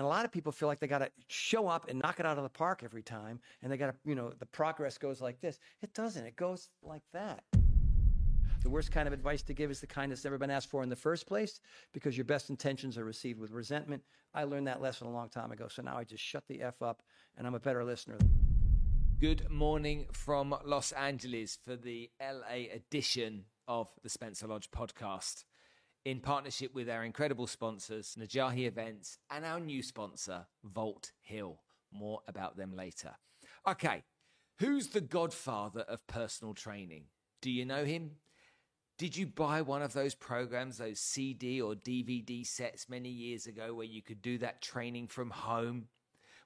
And a lot of people feel like they got to show up and knock it out of the park every time. And they got to, you know, the progress goes like this. It doesn't, it goes like that. The worst kind of advice to give is the kind that's never been asked for in the first place because your best intentions are received with resentment. I learned that lesson a long time ago. So now I just shut the F up and I'm a better listener. Good morning from Los Angeles for the LA edition of the Spencer Lodge podcast in partnership with our incredible sponsors, Najahi Events, and our new sponsor, Vault Hill. More about them later. Okay, who's the godfather of personal training? Do you know him? Did you buy one of those programs, those CD or DVD sets many years ago where you could do that training from home?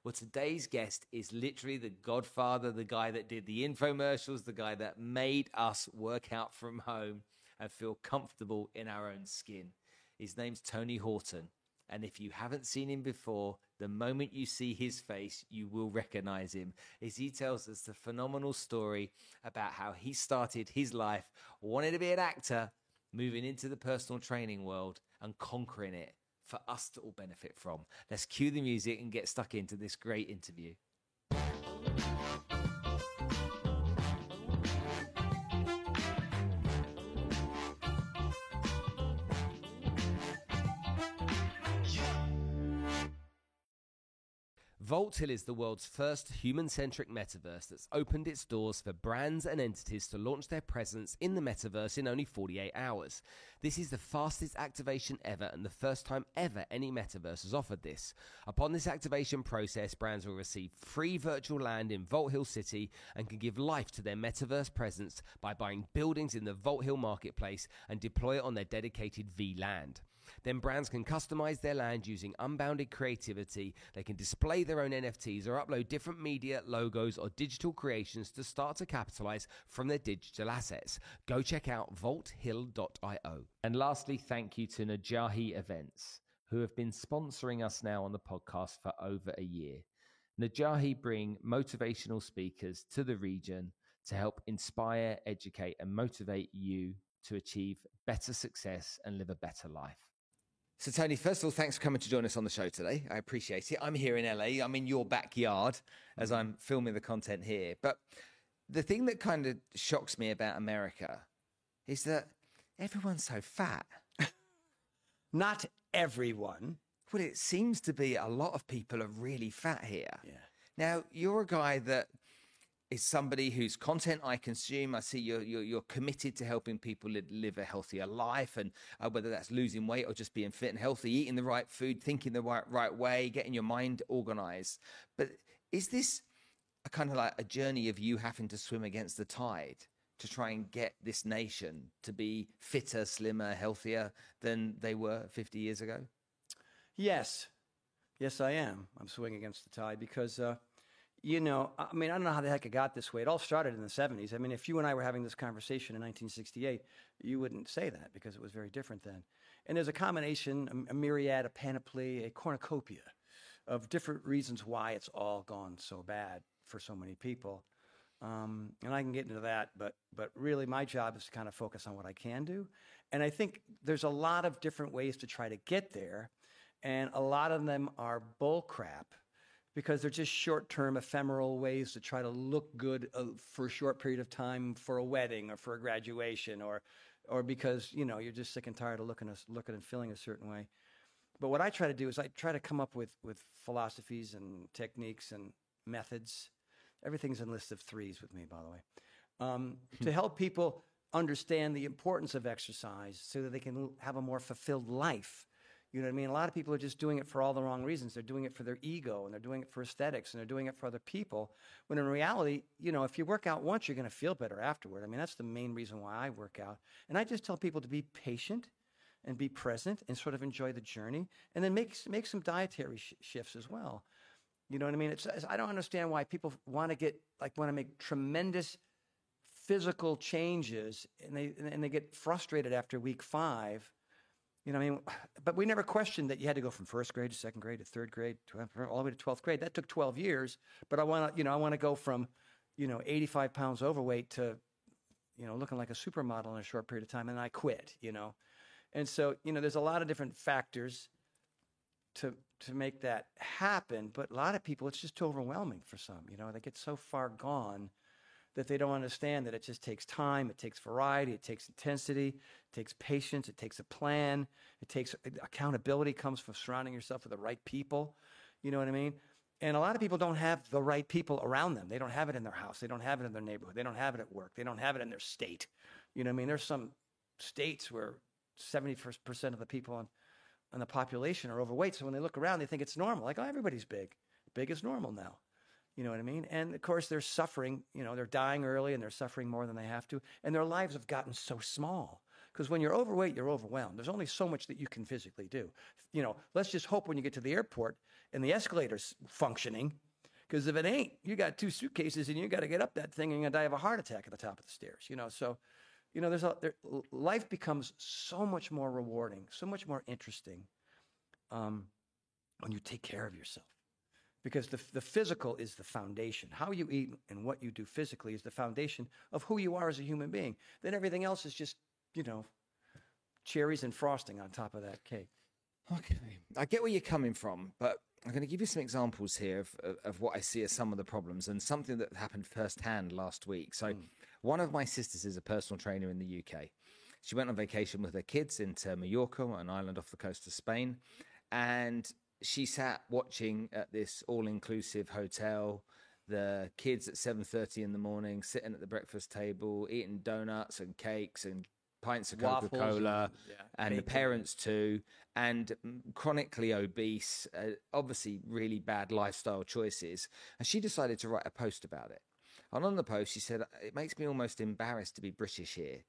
Well, today's guest is literally the godfather, the guy that did the infomercials, the guy that made us work out from home and feel comfortable in our own skin. His name's Tony Horton. And if you haven't seen him before, the moment you see his face, you will recognize him as he tells us the phenomenal story about how he started his life, wanting to be an actor, moving into the personal training world and conquering it for us to all benefit from. Let's cue the music and get stuck into this great interview. Vault Hill is the world's first human centric metaverse that's opened its doors for brands and entities to launch their presence in the metaverse in only 48 hours. This is the fastest activation ever and the first time ever any metaverse has offered this. Upon this activation process, brands will receive free virtual land in Vault Hill City and can give life to their metaverse presence by buying buildings in the Vault Hill marketplace and deploy it on their dedicated V land. Then brands can customize their land using unbounded creativity. They can display their own NFTs or upload different media, logos, or digital creations to start to capitalize from their digital assets. Go check out vaulthill.io. And lastly, thank you to Najahi Events, who have been sponsoring us now on the podcast for over a year. Najahi bring motivational speakers to the region to help inspire, educate, and motivate you to achieve better success and live a better life. So, Tony, first of all, thanks for coming to join us on the show today. I appreciate it. I'm here in LA. I'm in your backyard as mm. I'm filming the content here. But the thing that kind of shocks me about America is that everyone's so fat. Not everyone. Well, it seems to be a lot of people are really fat here. Yeah. Now, you're a guy that is somebody whose content I consume. I see you're you're, you're committed to helping people live, live a healthier life, and uh, whether that's losing weight or just being fit and healthy, eating the right food, thinking the right right way, getting your mind organized. But is this a kind of like a journey of you having to swim against the tide to try and get this nation to be fitter, slimmer, healthier than they were 50 years ago? Yes. Yes, I am. I'm swimming against the tide because. Uh, you know, I mean, I don't know how the heck it got this way. It all started in the 70s. I mean, if you and I were having this conversation in 1968, you wouldn't say that because it was very different then. And there's a combination, a, myriad, a panoply, a cornucopia of different reasons why it's all gone so bad for so many people. Um, and I can get into that, but but really, my job is to kind of focus on what I can do. And I think there's a lot of different ways to try to get there, and a lot of them are bull crap because they're just short-term ephemeral ways to try to look good uh, for a short period of time for a wedding or for a graduation or or because you know you're just sick and tired of looking looking and feeling a certain way. But what i try to do is i try to come up with with philosophies and techniques and methods. Everything's in list of threes with me by the way um, to help people understand the importance of exercise so that they can have a more fulfilled life you know what I mean? A lot of people are just doing it for all the wrong reasons. They're doing it for their ego and they're doing it for aesthetics and they're doing it for other people. When in reality, you know, if you work out once, you're going to feel better afterward. I mean, that's the main reason why I work out. And I just tell people to be patient and be present and sort of enjoy the journey and then make, make some dietary sh- shifts as well. You know what I mean? It's, I don't understand why people want to get, like, want to make tremendous physical changes and they, and they get frustrated after week five you know, I mean, but we never questioned that you had to go from first grade to second grade to third grade to uh, all the way to 12th grade. That took 12 years. But I want to, you know, I want to go from, you know, 85 pounds overweight to, you know, looking like a supermodel in a short period of time. And I quit, you know. And so, you know, there's a lot of different factors to, to make that happen. But a lot of people, it's just too overwhelming for some. You know, they get so far gone that they don't understand that it just takes time, it takes variety, it takes intensity, it takes patience, it takes a plan, it takes uh, accountability comes from surrounding yourself with the right people. You know what I mean? And a lot of people don't have the right people around them. They don't have it in their house. They don't have it in their neighborhood. They don't have it at work. They don't have it in their state. You know what I mean? There's some states where 71% of the people on, on the population are overweight. So when they look around, they think it's normal. Like, oh, everybody's big. Big is normal now. You know what I mean? And of course, they're suffering. You know, they're dying early and they're suffering more than they have to. And their lives have gotten so small. Because when you're overweight, you're overwhelmed. There's only so much that you can physically do. You know, let's just hope when you get to the airport and the escalator's functioning. Because if it ain't, you got two suitcases and you got to get up that thing and you're going to die of a heart attack at the top of the stairs. You know, so, you know, there's a, there, life becomes so much more rewarding, so much more interesting um, when you take care of yourself because the, the physical is the foundation. How you eat and what you do physically is the foundation of who you are as a human being. Then everything else is just, you know, cherries and frosting on top of that cake. Okay. I get where you're coming from, but I'm going to give you some examples here of, of, what I see as some of the problems and something that happened firsthand last week. So, mm. one of my sisters is a personal trainer in the UK. She went on vacation with her kids into Mallorca, an island off the coast of Spain. And she sat watching at this all-inclusive hotel. The kids at 7.30 in the morning sitting at the breakfast table eating donuts and cakes and pints of coca-cola and, yeah, and the parents too and chronically obese uh, obviously really bad lifestyle choices. And she decided to write a post about it. And on the post she said it makes me almost embarrassed to be british here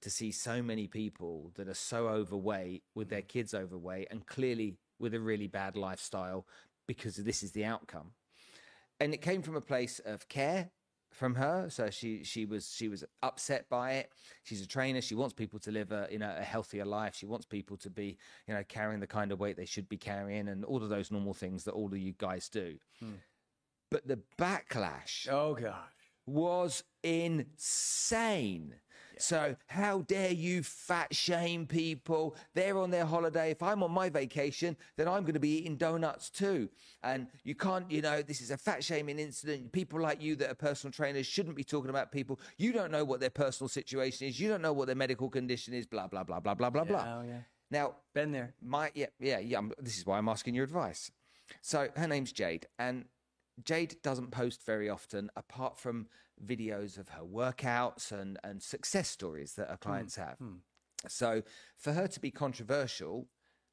to see so many people that are so overweight with their kids overweight and clearly with a really bad lifestyle because this is the outcome. And it came from a place of care from her. So she she was she was upset by it. She's a trainer. She wants people to live a you know a healthier life. She wants people to be you know carrying the kind of weight they should be carrying and all of those normal things that all of you guys do. Hmm. But the backlash. Oh gosh. Was insane. So how dare you fat shame people? They're on their holiday. If I'm on my vacation, then I'm going to be eating donuts too. And you can't, you know, this is a fat shaming incident. People like you that are personal trainers shouldn't be talking about people. You don't know what their personal situation is. You don't know what their medical condition is. Blah blah blah blah blah blah blah. Oh yeah. Now, been there. My yeah yeah yeah. I'm, this is why I'm asking your advice. So her name's Jade, and Jade doesn't post very often, apart from videos of her workouts and, and success stories that her hmm. clients mm. have. Mm. So for her to be controversial,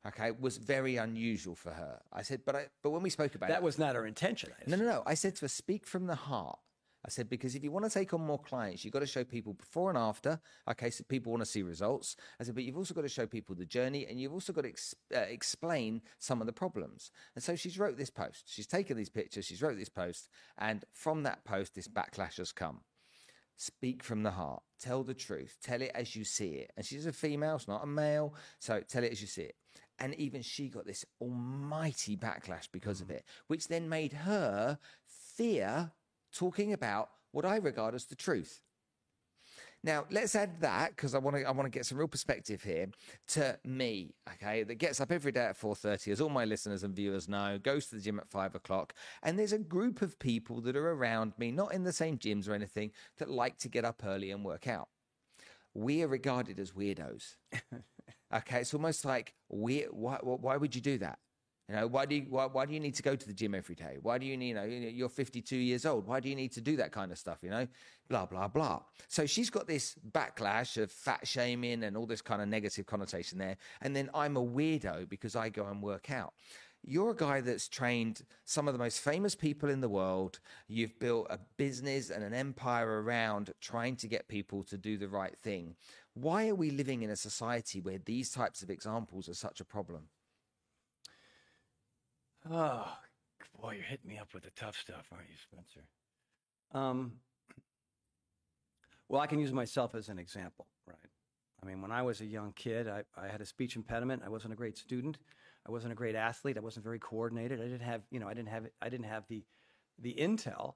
okay, was very unusual for her. I said, but I, but when we spoke about that it, was not her intention. No, no, no. I said to her, speak from the heart. I said, because if you want to take on more clients, you've got to show people before and after. Okay, so people want to see results. I said, but you've also got to show people the journey and you've also got to ex- uh, explain some of the problems. And so she's wrote this post. She's taken these pictures, she's wrote this post. And from that post, this backlash has come. Speak from the heart. Tell the truth. Tell it as you see it. And she's a female, she's not a male. So tell it as you see it. And even she got this almighty backlash because of it, which then made her fear talking about what I regard as the truth. Now, let's add that because I want to I want to get some real perspective here to me, okay, that gets up every day at 4:30, as all my listeners and viewers know, goes to the gym at five o'clock. And there's a group of people that are around me, not in the same gyms or anything, that like to get up early and work out. We are regarded as weirdos. okay, it's almost like we why, why would you do that? You know, why do you why, why do you need to go to the gym every day? Why do you need, you know, you're 52 years old. Why do you need to do that kind of stuff? You know, blah blah blah. So she's got this backlash of fat shaming and all this kind of negative connotation there. And then I'm a weirdo because I go and work out. You're a guy that's trained some of the most famous people in the world. You've built a business and an empire around trying to get people to do the right thing. Why are we living in a society where these types of examples are such a problem? Oh, boy, you're hitting me up with the tough stuff, aren't you, Spencer? Um, well, I can use myself as an example, right? I mean, when I was a young kid, I, I had a speech impediment. I wasn't a great student. I wasn't a great athlete. I wasn't very coordinated. I didn't have, you know, I didn't have, I didn't have the, the intel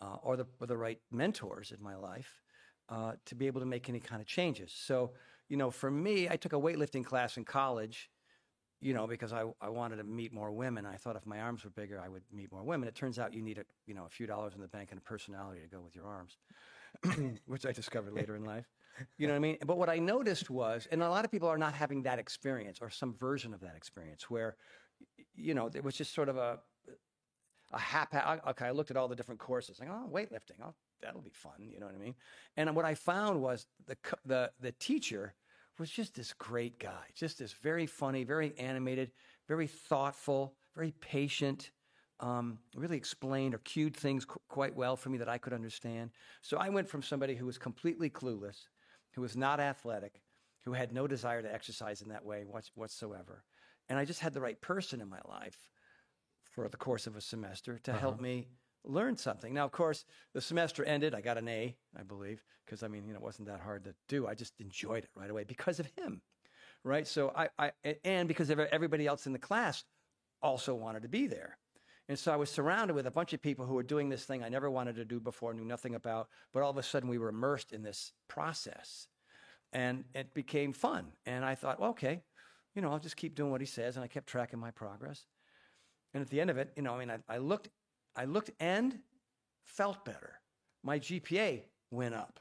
uh, or the or the right mentors in my life uh, to be able to make any kind of changes. So, you know, for me, I took a weightlifting class in college you know, because I, I wanted to meet more women. I thought if my arms were bigger, I would meet more women. It turns out you need a, you know, a few dollars in the bank and a personality to go with your arms, which I discovered later in life. You know what I mean? But what I noticed was, and a lot of people are not having that experience or some version of that experience where, you know, it was just sort of a, a haphazard. Okay, I looked at all the different courses. Like, oh, weightlifting. Oh, that'll be fun. You know what I mean? And what I found was the the the teacher was just this great guy, just this very funny, very animated, very thoughtful, very patient. Um, really explained or cued things qu- quite well for me that I could understand. So I went from somebody who was completely clueless, who was not athletic, who had no desire to exercise in that way whats- whatsoever, and I just had the right person in my life for the course of a semester to help me learn something. Now, of course, the semester ended. I got an A, I believe, because I mean, you know, it wasn't that hard to do. I just enjoyed it right away because of him, right? So I, I and because everybody else in the class also wanted to be there. And so I was surrounded with a bunch of people who were doing this thing I never wanted to do before, knew nothing about, but all of a sudden we were immersed in this process. And it became fun. And I thought, well, okay, you know, I'll just keep doing what he says. And I kept tracking my progress. And at the end of it, you know, I mean, I, I looked, I looked and felt better. My GPA went up.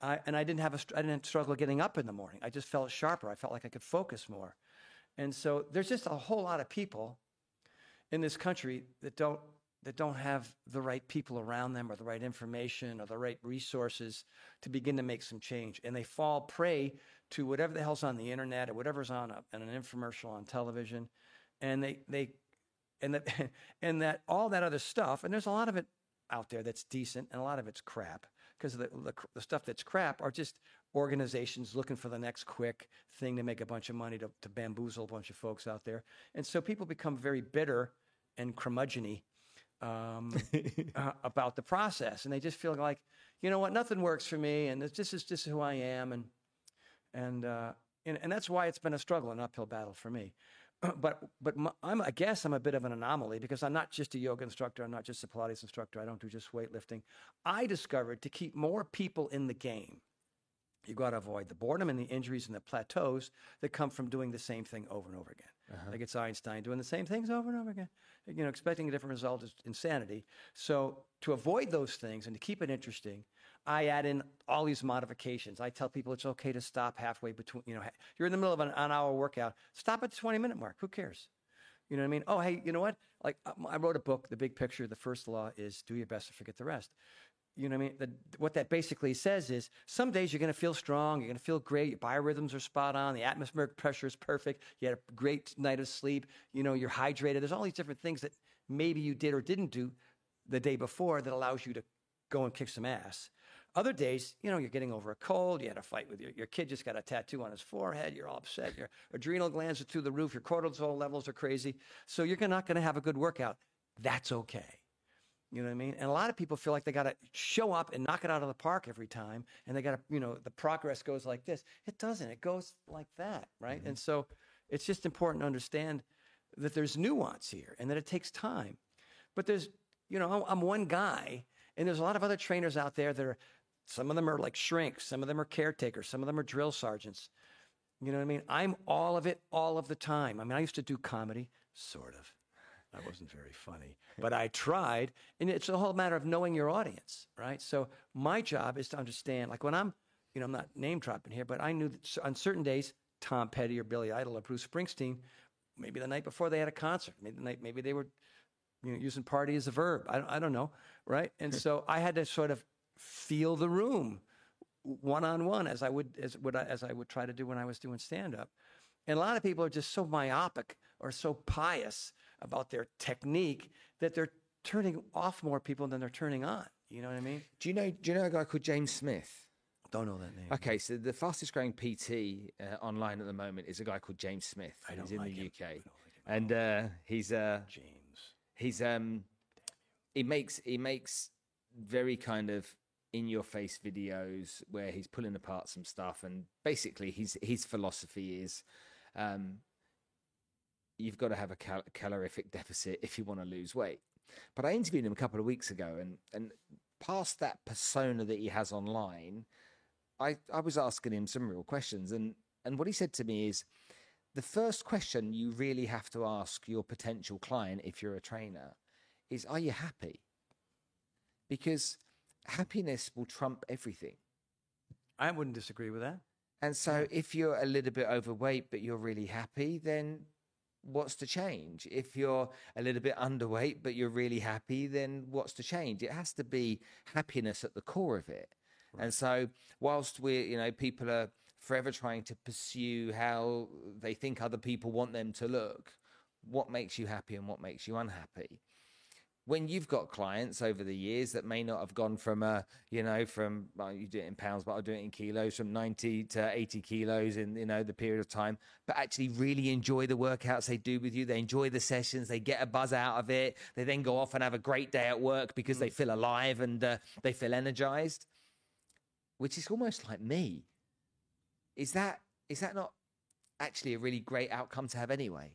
I, and I didn't have a, I didn't struggle getting up in the morning. I just felt sharper. I felt like I could focus more. And so there's just a whole lot of people in this country that don't that don't have the right people around them or the right information or the right resources to begin to make some change and they fall prey to whatever the hell's on the internet or whatever's on a, an infomercial on television and they they and that and that all that other stuff and there's a lot of it out there that's decent and a lot of it's crap because the, the the stuff that's crap are just organizations looking for the next quick thing to make a bunch of money to, to bamboozle a bunch of folks out there and so people become very bitter and curmudgeony um, uh, about the process and they just feel like you know what nothing works for me and this, this is just who i am and and uh, and, and that's why it's been a struggle, an uphill battle for me. But but my, I'm I guess I'm a bit of an anomaly because I'm not just a yoga instructor. I'm not just a Pilates instructor. I don't do just weightlifting. I discovered to keep more people in the game, you got to avoid the boredom and the injuries and the plateaus that come from doing the same thing over and over again. Uh-huh. Like it's Einstein doing the same things over and over again. You know, expecting a different result is insanity. So to avoid those things and to keep it interesting, I add in all these modifications. I tell people it's okay to stop halfway between, you know, you're in the middle of an, an hour workout, stop at the 20 minute mark. Who cares? You know what I mean? Oh, hey, you know what? Like um, I wrote a book, The Big Picture. The first law is do your best to forget the rest. You know what I mean? The, what that basically says is some days you're going to feel strong, you're going to feel great, your biorhythms are spot on, the atmospheric pressure is perfect, you had a great night of sleep, you know, you're hydrated. There's all these different things that maybe you did or didn't do the day before that allows you to go and kick some ass. Other days, you know, you're getting over a cold, you had a fight with your, your kid, just got a tattoo on his forehead, you're all upset, your adrenal glands are through the roof, your cortisol levels are crazy. So you're not going to have a good workout. That's okay. You know what I mean? And a lot of people feel like they got to show up and knock it out of the park every time. And they got to, you know, the progress goes like this. It doesn't, it goes like that, right? Mm-hmm. And so it's just important to understand that there's nuance here and that it takes time. But there's, you know, I'm- I'm one guy, and there's a lot of other trainers out there that are, some of them are like shrinks, some of them are caretakers, some of them are drill sergeants. You know what I mean? I'm all of it all of the time. I mean, I used to do comedy, sort of. I wasn't very funny, but I tried. And it's a whole matter of knowing your audience, right? So my job is to understand, like when I'm, you know, I'm not name dropping here, but I knew that on certain days, Tom Petty or Billy Idol or Bruce Springsteen, maybe the night before they had a concert, maybe the night, maybe they were, you know, using party as a verb. I, don't- I don't know, right? And so I had to sort of feel the room one on one as I would as would I, as I would try to do when I was doing stand up. And a lot of people are just so myopic or so pious about their technique that they're turning off more people than they're turning on. You know what I mean? Do you know? Do you know a guy called James Smith? Don't know that name. Okay, so the fastest growing PT uh, online at the moment is a guy called James Smith. I don't He's in like the him. UK, like and uh, he's uh, James. he's um, he makes he makes very kind of in your face videos where he's pulling apart some stuff, and basically his his philosophy is, um, you've got to have a cal- calorific deficit if you want to lose weight. But I interviewed him a couple of weeks ago, and and past that persona that he has online, I I was asking him some real questions, and and what he said to me is, the first question you really have to ask your potential client if you're a trainer is are you happy? Because happiness will trump everything. I wouldn't disagree with that. And so if you're a little bit overweight but you're really happy, then what's to change? If you're a little bit underweight but you're really happy, then what's to change? It has to be happiness at the core of it. Right. And so whilst we're, you know, people are forever trying to pursue how they think other people want them to look, what makes you happy and what makes you unhappy? When you've got clients over the years that may not have gone from a you know from well, you do it in pounds but i'll do it in kilos from 90 to 80 kilos in you know the period of time but actually really enjoy the workouts they do with you. They enjoy the sessions. They get a buzz out of it. They then go off and have a great day at work because mm. they feel alive and uh, they feel energized which is almost like me. Is that is that not actually a really great outcome to have anyway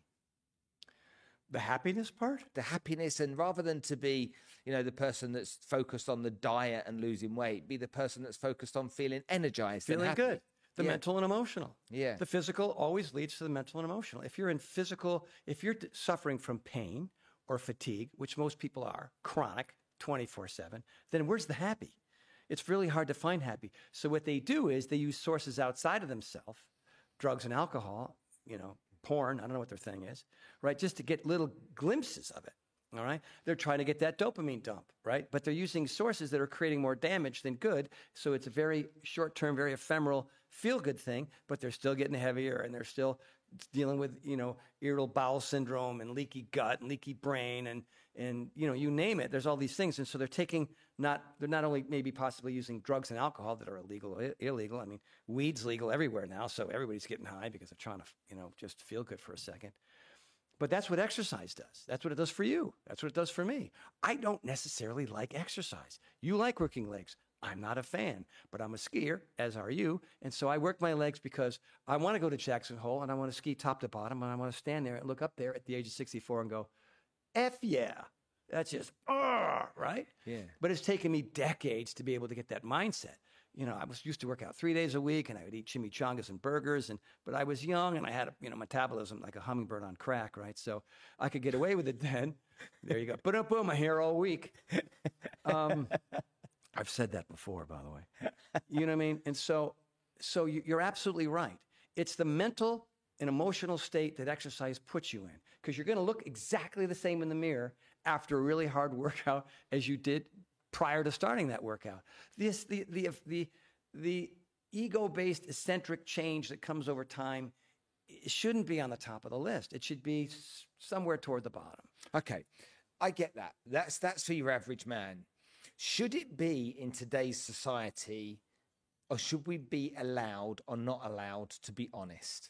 the happiness part? The happiness, and rather than to be, you know, the person that's focused on the diet and losing weight, be the person that's focused on feeling energized, feeling good. The yeah. mental and emotional. Yeah. The physical always leads to the mental and emotional. If you're in physical, if you're suffering from pain or fatigue, which most people are, chronic, 24 7, then where's the happy? It's really hard to find happy. So what they do is they use sources outside of themselves, drugs and alcohol, you know, porn, I don't know what their thing is, right? Just to get little glimpses of it. All right. They're trying to get that dopamine dump, right? But they're using sources that are creating more damage than good. So it's a very short term, very ephemeral feel good thing, but they're still getting heavier and they're still dealing with, you know, irritable bowel syndrome and leaky gut and leaky brain and, and, you know, you name it. There's all these things. And so they're taking not, they're not only maybe possibly using drugs and alcohol that are illegal, illegal. I mean, weed's legal everywhere now. So everybody's getting high because they're trying to, you know, just feel good for a second. But that's what exercise does. That's what it does for you. That's what it does for me. I don't necessarily like exercise. You like working legs. I'm not a fan, but I'm a skier, as are you. And so I work my legs because I want to go to Jackson Hole and I want to ski top to bottom and I want to stand there and look up there at the age of 64 and go, F yeah. That's just, uh, right? Yeah. But it's taken me decades to be able to get that mindset. You know, I was used to work out three days a week and I would eat chimichangas and burgers. And, but I was young and I had, a, you know, metabolism like a hummingbird on crack, right? So I could get away with it then. There you go. Boom, boom, my hair all week. Um, I've said that before, by the way. You know what I mean? And so, so you're absolutely right. It's the mental and emotional state that exercise puts you in because you're going to look exactly the same in the mirror after a really hard workout as you did prior to starting that workout. This, the, the, the, the ego-based eccentric change that comes over time shouldn't be on the top of the list. It should be somewhere toward the bottom. Okay. I get that. That's that's for your average man. Should it be in today's society, or should we be allowed or not allowed to be honest?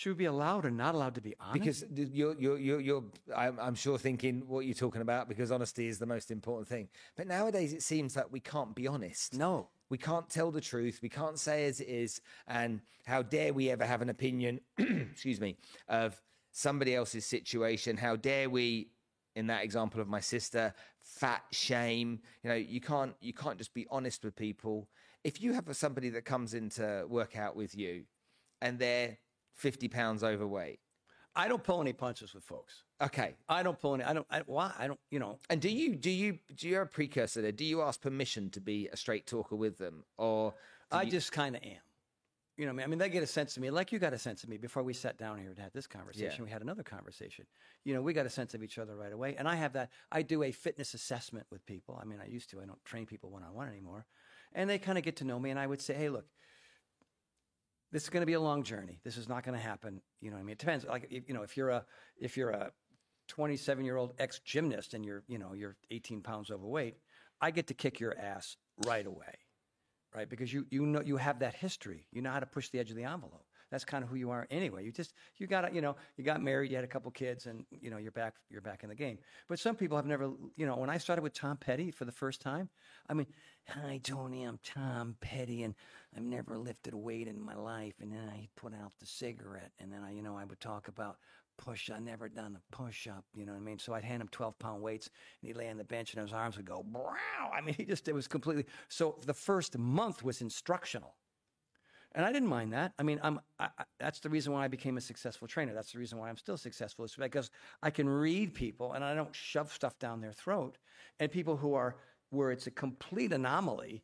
Should we be allowed or not allowed to be honest? Because you're, you're, you're, you're I'm, I'm sure thinking what you're talking about because honesty is the most important thing. But nowadays it seems that we can't be honest. No. We can't tell the truth. We can't say as it is. And how dare we ever have an opinion, excuse me, of somebody else's situation? How dare we in that example of my sister fat shame you know you can't you can't just be honest with people if you have somebody that comes in to work out with you and they're 50 pounds overweight I don't pull any punches with folks. Okay. I don't pull any. I don't. I, why? I don't. You know. And do you do you do you have a precursor there? Do you ask permission to be a straight talker with them, or I you... just kind of am. You know, me. I mean, they get a sense of me, like you got a sense of me before we sat down here and had this conversation. Yeah. We had another conversation. You know, we got a sense of each other right away. And I have that. I do a fitness assessment with people. I mean, I used to. I don't train people one on one anymore. And they kind of get to know me. And I would say, hey, look, this is going to be a long journey. This is not going to happen. You know, what I mean, it depends. Like, you know, if you're a if you're a 27 year old ex gymnast and you're you know you're 18 pounds overweight, I get to kick your ass right away right? Because you you know you have that history. You know how to push the edge of the envelope. That's kind of who you are anyway. You just you got you know you got married, you had a couple kids, and you know you're back you're back in the game. But some people have never you know when I started with Tom Petty for the first time, I mean, hi Tony, I'm Tom Petty, and I've never lifted a weight in my life. And then I put out the cigarette, and then I you know I would talk about push. I never done a push up, you know what I mean? So I'd hand him 12 pound weights and he'd lay on the bench and his arms would go, wow. I mean, he just, it was completely. So the first month was instructional. And I didn't mind that. I mean, I'm, I, I, that's the reason why I became a successful trainer. That's the reason why I'm still successful. Is because I can read people and I don't shove stuff down their throat. And people who are where it's a complete anomaly,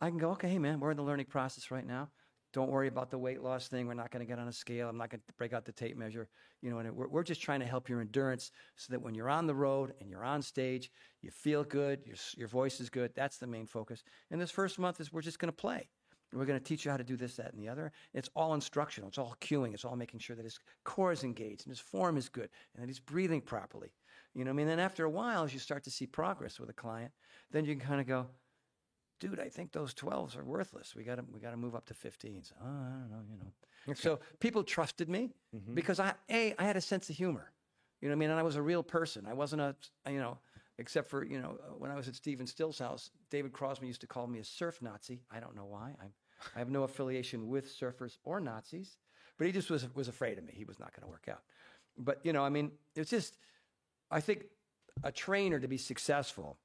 I can go, okay, hey man, we're in the learning process right now. Don't worry about the weight loss thing. We're not going to get on a scale. I'm not going to break out the tape measure. You know, and we're, we're just trying to help your endurance so that when you're on the road and you're on stage, you feel good, your, your voice is good. That's the main focus. And this first month is we're just going to play. We're going to teach you how to do this, that, and the other. It's all instructional. It's all cueing. It's all making sure that his core is engaged and his form is good and that he's breathing properly. You know, I mean, then after a while, as you start to see progress with a client, then you can kind of go, dude, I think those 12s are worthless. We got to we got to move up to 15s. Oh, I don't know, you know. Okay. So people trusted me mm-hmm. because I a I had a sense of humor. You know what I mean? And I was a real person. I wasn't a you know, except for you know when I was at Stephen Stills' house, David Crosby used to call me a surf Nazi. I don't know why. I'm, I have no affiliation with surfers or Nazis, but he just was was afraid of me. He was not going to work out. But you know, I mean, it's just I think a trainer to be successful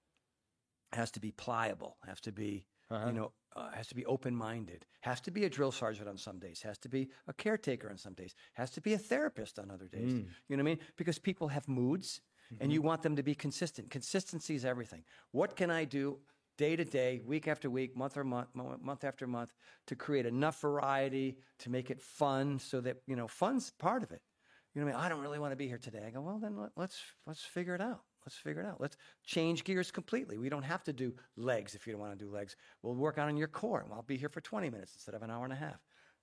has to be pliable, has to be, uh-huh. you know, uh, has to be open minded, has to be a drill sergeant on some days, has to be a caretaker on some days, has to be a therapist on other days. Mm. You know what I mean? Because people have moods mm-hmm. and you want them to be consistent. Consistency is everything. What can I do day to day, week after week, month or month, month after month to create enough variety to make it fun so that, you know, fun's part of it. You know what I mean? I don't really want to be here today. I go, well, then let's let's figure it out. Let's figure it out. Let's change gears completely. We don't have to do legs if you don't want to do legs. We'll work on your core, and I'll be here for 20 minutes instead of an hour and a half.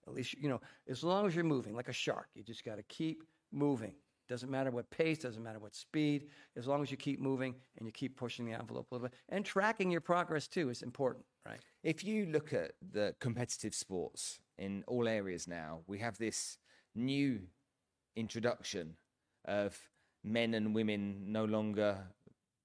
At least, you know, as long as you're moving like a shark, you just got to keep moving. Doesn't matter what pace, doesn't matter what speed, as long as you keep moving and you keep pushing the envelope a little bit. And tracking your progress too is important, right? If you look at the competitive sports in all areas now, we have this new introduction of men and women no longer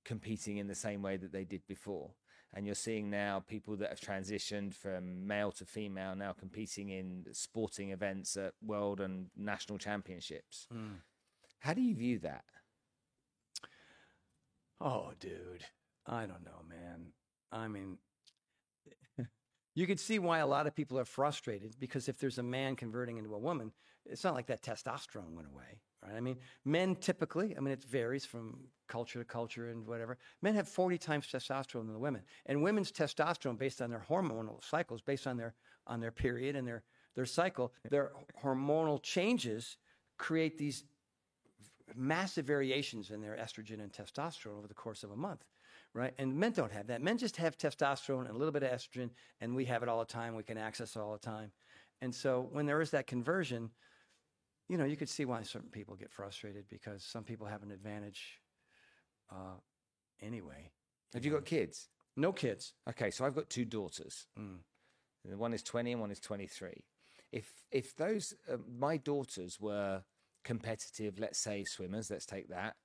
competing in the same way that they did before. And you're seeing now people that have transitioned from male to female now competing in sporting events at world and national championships. Mm. How do you view that? Oh, dude. I don't know, man. I mean, you can see why a lot of people are frustrated because if there's a man converting into a woman, it's not like that testosterone went away right? I mean, men typically, I mean, it varies from culture to culture and whatever. Men have 40 times testosterone than the women. And women's testosterone, based on their hormonal cycles, based on their, on their period and their, their cycle, their hormonal changes create these massive variations in their estrogen and testosterone over the course of a month, right? And men don't have that. Men just have testosterone and a little bit of estrogen, and we have it all the time. We can access it all the time. And so when there is that conversion, you know, you could see why certain people get frustrated because some people have an advantage uh, anyway. Have you, got kids? No kids. Okay, so I've got two daughters. Mm. One is 20 and one is 23. If if those uh, my daughters were competitive, let's say swimmers, let's take that,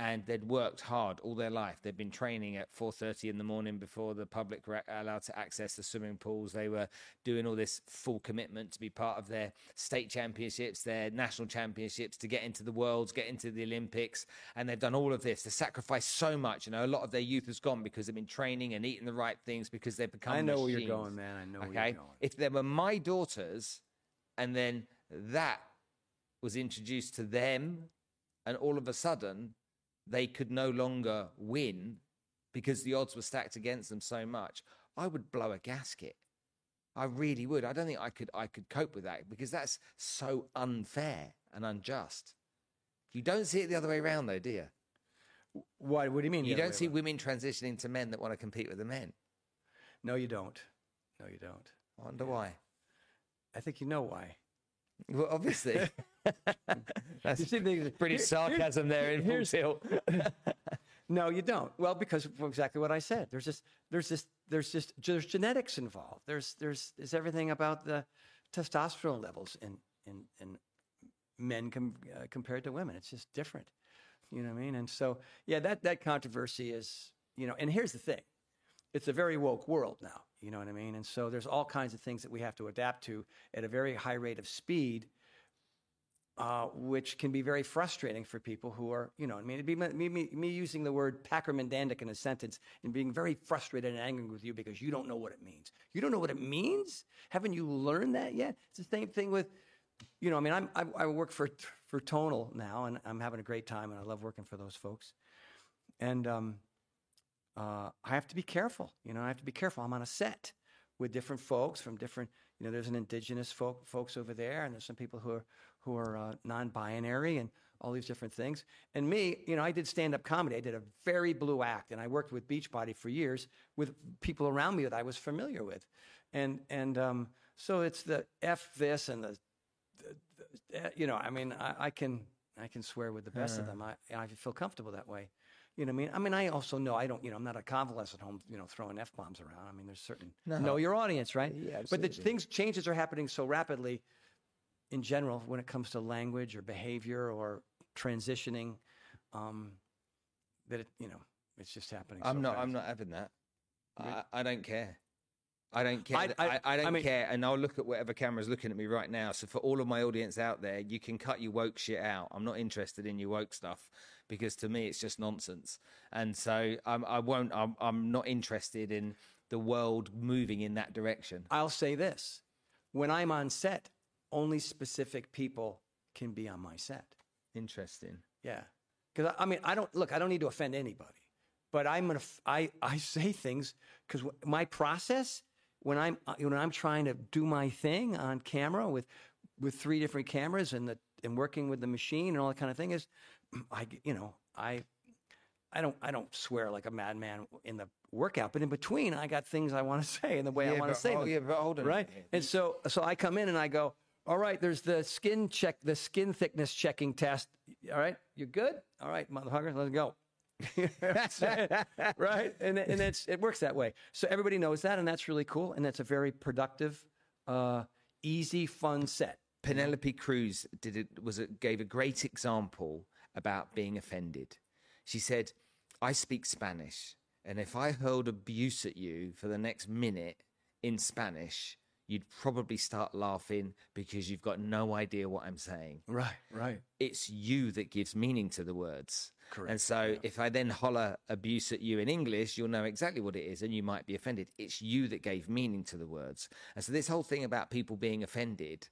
and they'd worked hard all their life. They'd been training at 4:30 in the morning before the public were allowed to access the swimming pools. They were doing all this full commitment to be part of their state championships, their national championships, to get into the worlds, get into the Olympics, and they've done all of this. They sacrificed so much. You know, a lot of their youth has gone because they've been training and eating the right things because they've become. I know machines. where you're going, man. I know okay? where you're going. If they were my daughters, and then that was introduced to them, and all of a sudden they could no longer win because the odds were stacked against them so much, I would blow a gasket. I really would. I don't think I could I could cope with that because that's so unfair and unjust. You don't see it the other way around though, do you? Why? What do you mean? You don't see around? women transitioning to men that want to compete with the men. No, you don't. No, you don't. I wonder yeah. why. I think you know why. Well, obviously. That's pretty here, sarcasm there in tilt. no, you don't. Well, because of exactly what I said. There's just there's just there's just there's genetics involved. There's there's there's everything about the testosterone levels in in in men com, uh, compared to women. It's just different. You know what I mean? And so yeah, that that controversy is you know. And here's the thing, it's a very woke world now. You know what I mean? And so there's all kinds of things that we have to adapt to at a very high rate of speed uh, which can be very frustrating for people who are, you know, I mean, it'd be me, me, me using the word Packerman-Dandick in a sentence and being very frustrated and angry with you because you don't know what it means. You don't know what it means? Haven't you learned that yet? It's the same thing with, you know, I mean, I'm, I, I work for for Tonal now, and I'm having a great time, and I love working for those folks. And um, uh, I have to be careful. You know, I have to be careful. I'm on a set with different folks from different. You know, there's an indigenous folk, folks over there, and there's some people who are who are uh, non-binary, and all these different things. And me, you know, I did stand-up comedy. I did a very blue act, and I worked with Beachbody for years with people around me that I was familiar with, and and um, so it's the f this and the, the, the you know, I mean, I, I, can I can swear with the best of them. I I feel comfortable that way. You know what I mean? I mean, I also know I don't, you know, I'm not a convalescent home, you know, throwing F bombs around. I mean, there's certain, No. know your audience, right? Yeah, But the things, changes are happening so rapidly in general when it comes to language or behavior or transitioning um, that, it, you know, it's just happening. I'm so not. fast. I'm not having that. I, I don't care. I don't care. I- I- I, don't mean- care, and I'll look at whatever camera's looking at me right now. So for all of my audience out there, you can cut your woke shit out. I'm not interested in your woke stuff because to me it's just nonsense. And so I'm, I won't. I'm, I'm not interested in the world moving in that direction. I'll say this when I'm on set, only specific people can be on my set. Interesting. Yeah. Because I, I mean, I don't look. I don't need to offend anybody, but I'm gonna. I, I say things because my process when I'm uh, when I'm trying to do my thing on camera with with three different cameras and the and working with the machine and all that kind of thing is, I you know I I don't I don't swear like a madman in the workout, but in between I got things I want to say and the way I want to say oh, them yeah, but hold on. right? And so, so I come in and I go, all right, there's the skin check, the skin thickness checking test. All right, you good? All right, motherfucker, let's go. Right? And and it's it works that way. So everybody knows that, and that's really cool, and that's a very productive, uh, easy, fun set. Penelope Cruz did it was gave a great example about being offended. She said, "I speak Spanish, and if I hurled abuse at you for the next minute in Spanish, you'd probably start laughing because you've got no idea what I'm saying. Right, right. It's you that gives meaning to the words. Correct, And so if I then holler abuse at you in English, you'll know exactly what it is and you might be offended. It's you that gave meaning to the words. And so this whole thing about people being offended,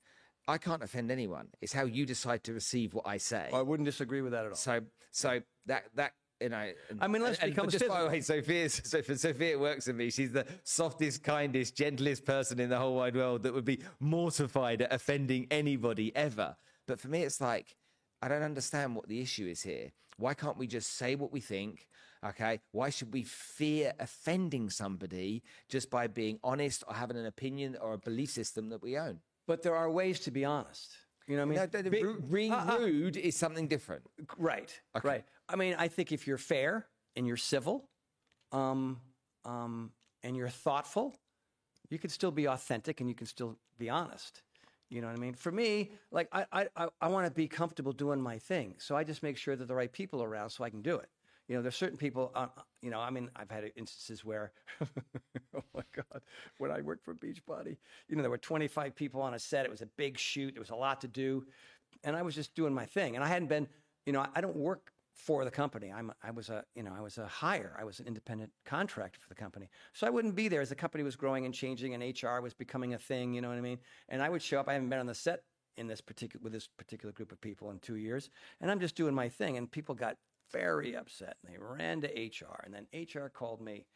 I can't offend anyone. It's how you decide to receive what I say. I wouldn't disagree with that at all. So, so that that you know. and- I mean, let's and, and become just by the way, Sophia's so for Sophia it works with me. She's the softest, kindest, gentlest person in the whole wide world that would be mortified at offending anybody ever. But for me, it's like I don't understand what the issue is here. Why can't we just say what we think? Okay, why should we fear offending somebody just by being honest or having an opinion or a belief system that we own? But there are ways to be honest. You know what I mean? No, the- the Be- ru- being uh, uh, rude is something different. Right. Right. I mean, I think if you're fair and you're civil, um, um, and you're thoughtful, you can still be authentic and you can still be honest. You know what I mean? For me, like I, I, I, want to be comfortable doing my thing, so I just make sure that the right people are around so I can do it. You know, there's certain people. Uh, you know, I mean, I've had instances where, oh my god, when I worked for Beachbody, you know, there were 25 people on a set. It was a big shoot. There was a lot to do, and I was just doing my thing. And I hadn't been, you know, I don't work for the company. I'm, I was a, you know, I was a hire. I was an independent contractor for the company, so I wouldn't be there as the company was growing and changing, and HR was becoming a thing. You know what I mean? And I would show up. I haven't been on the set in this particular with this particular group of people in two years, and I'm just doing my thing. And people got very upset, and they ran to HR, and then HR called me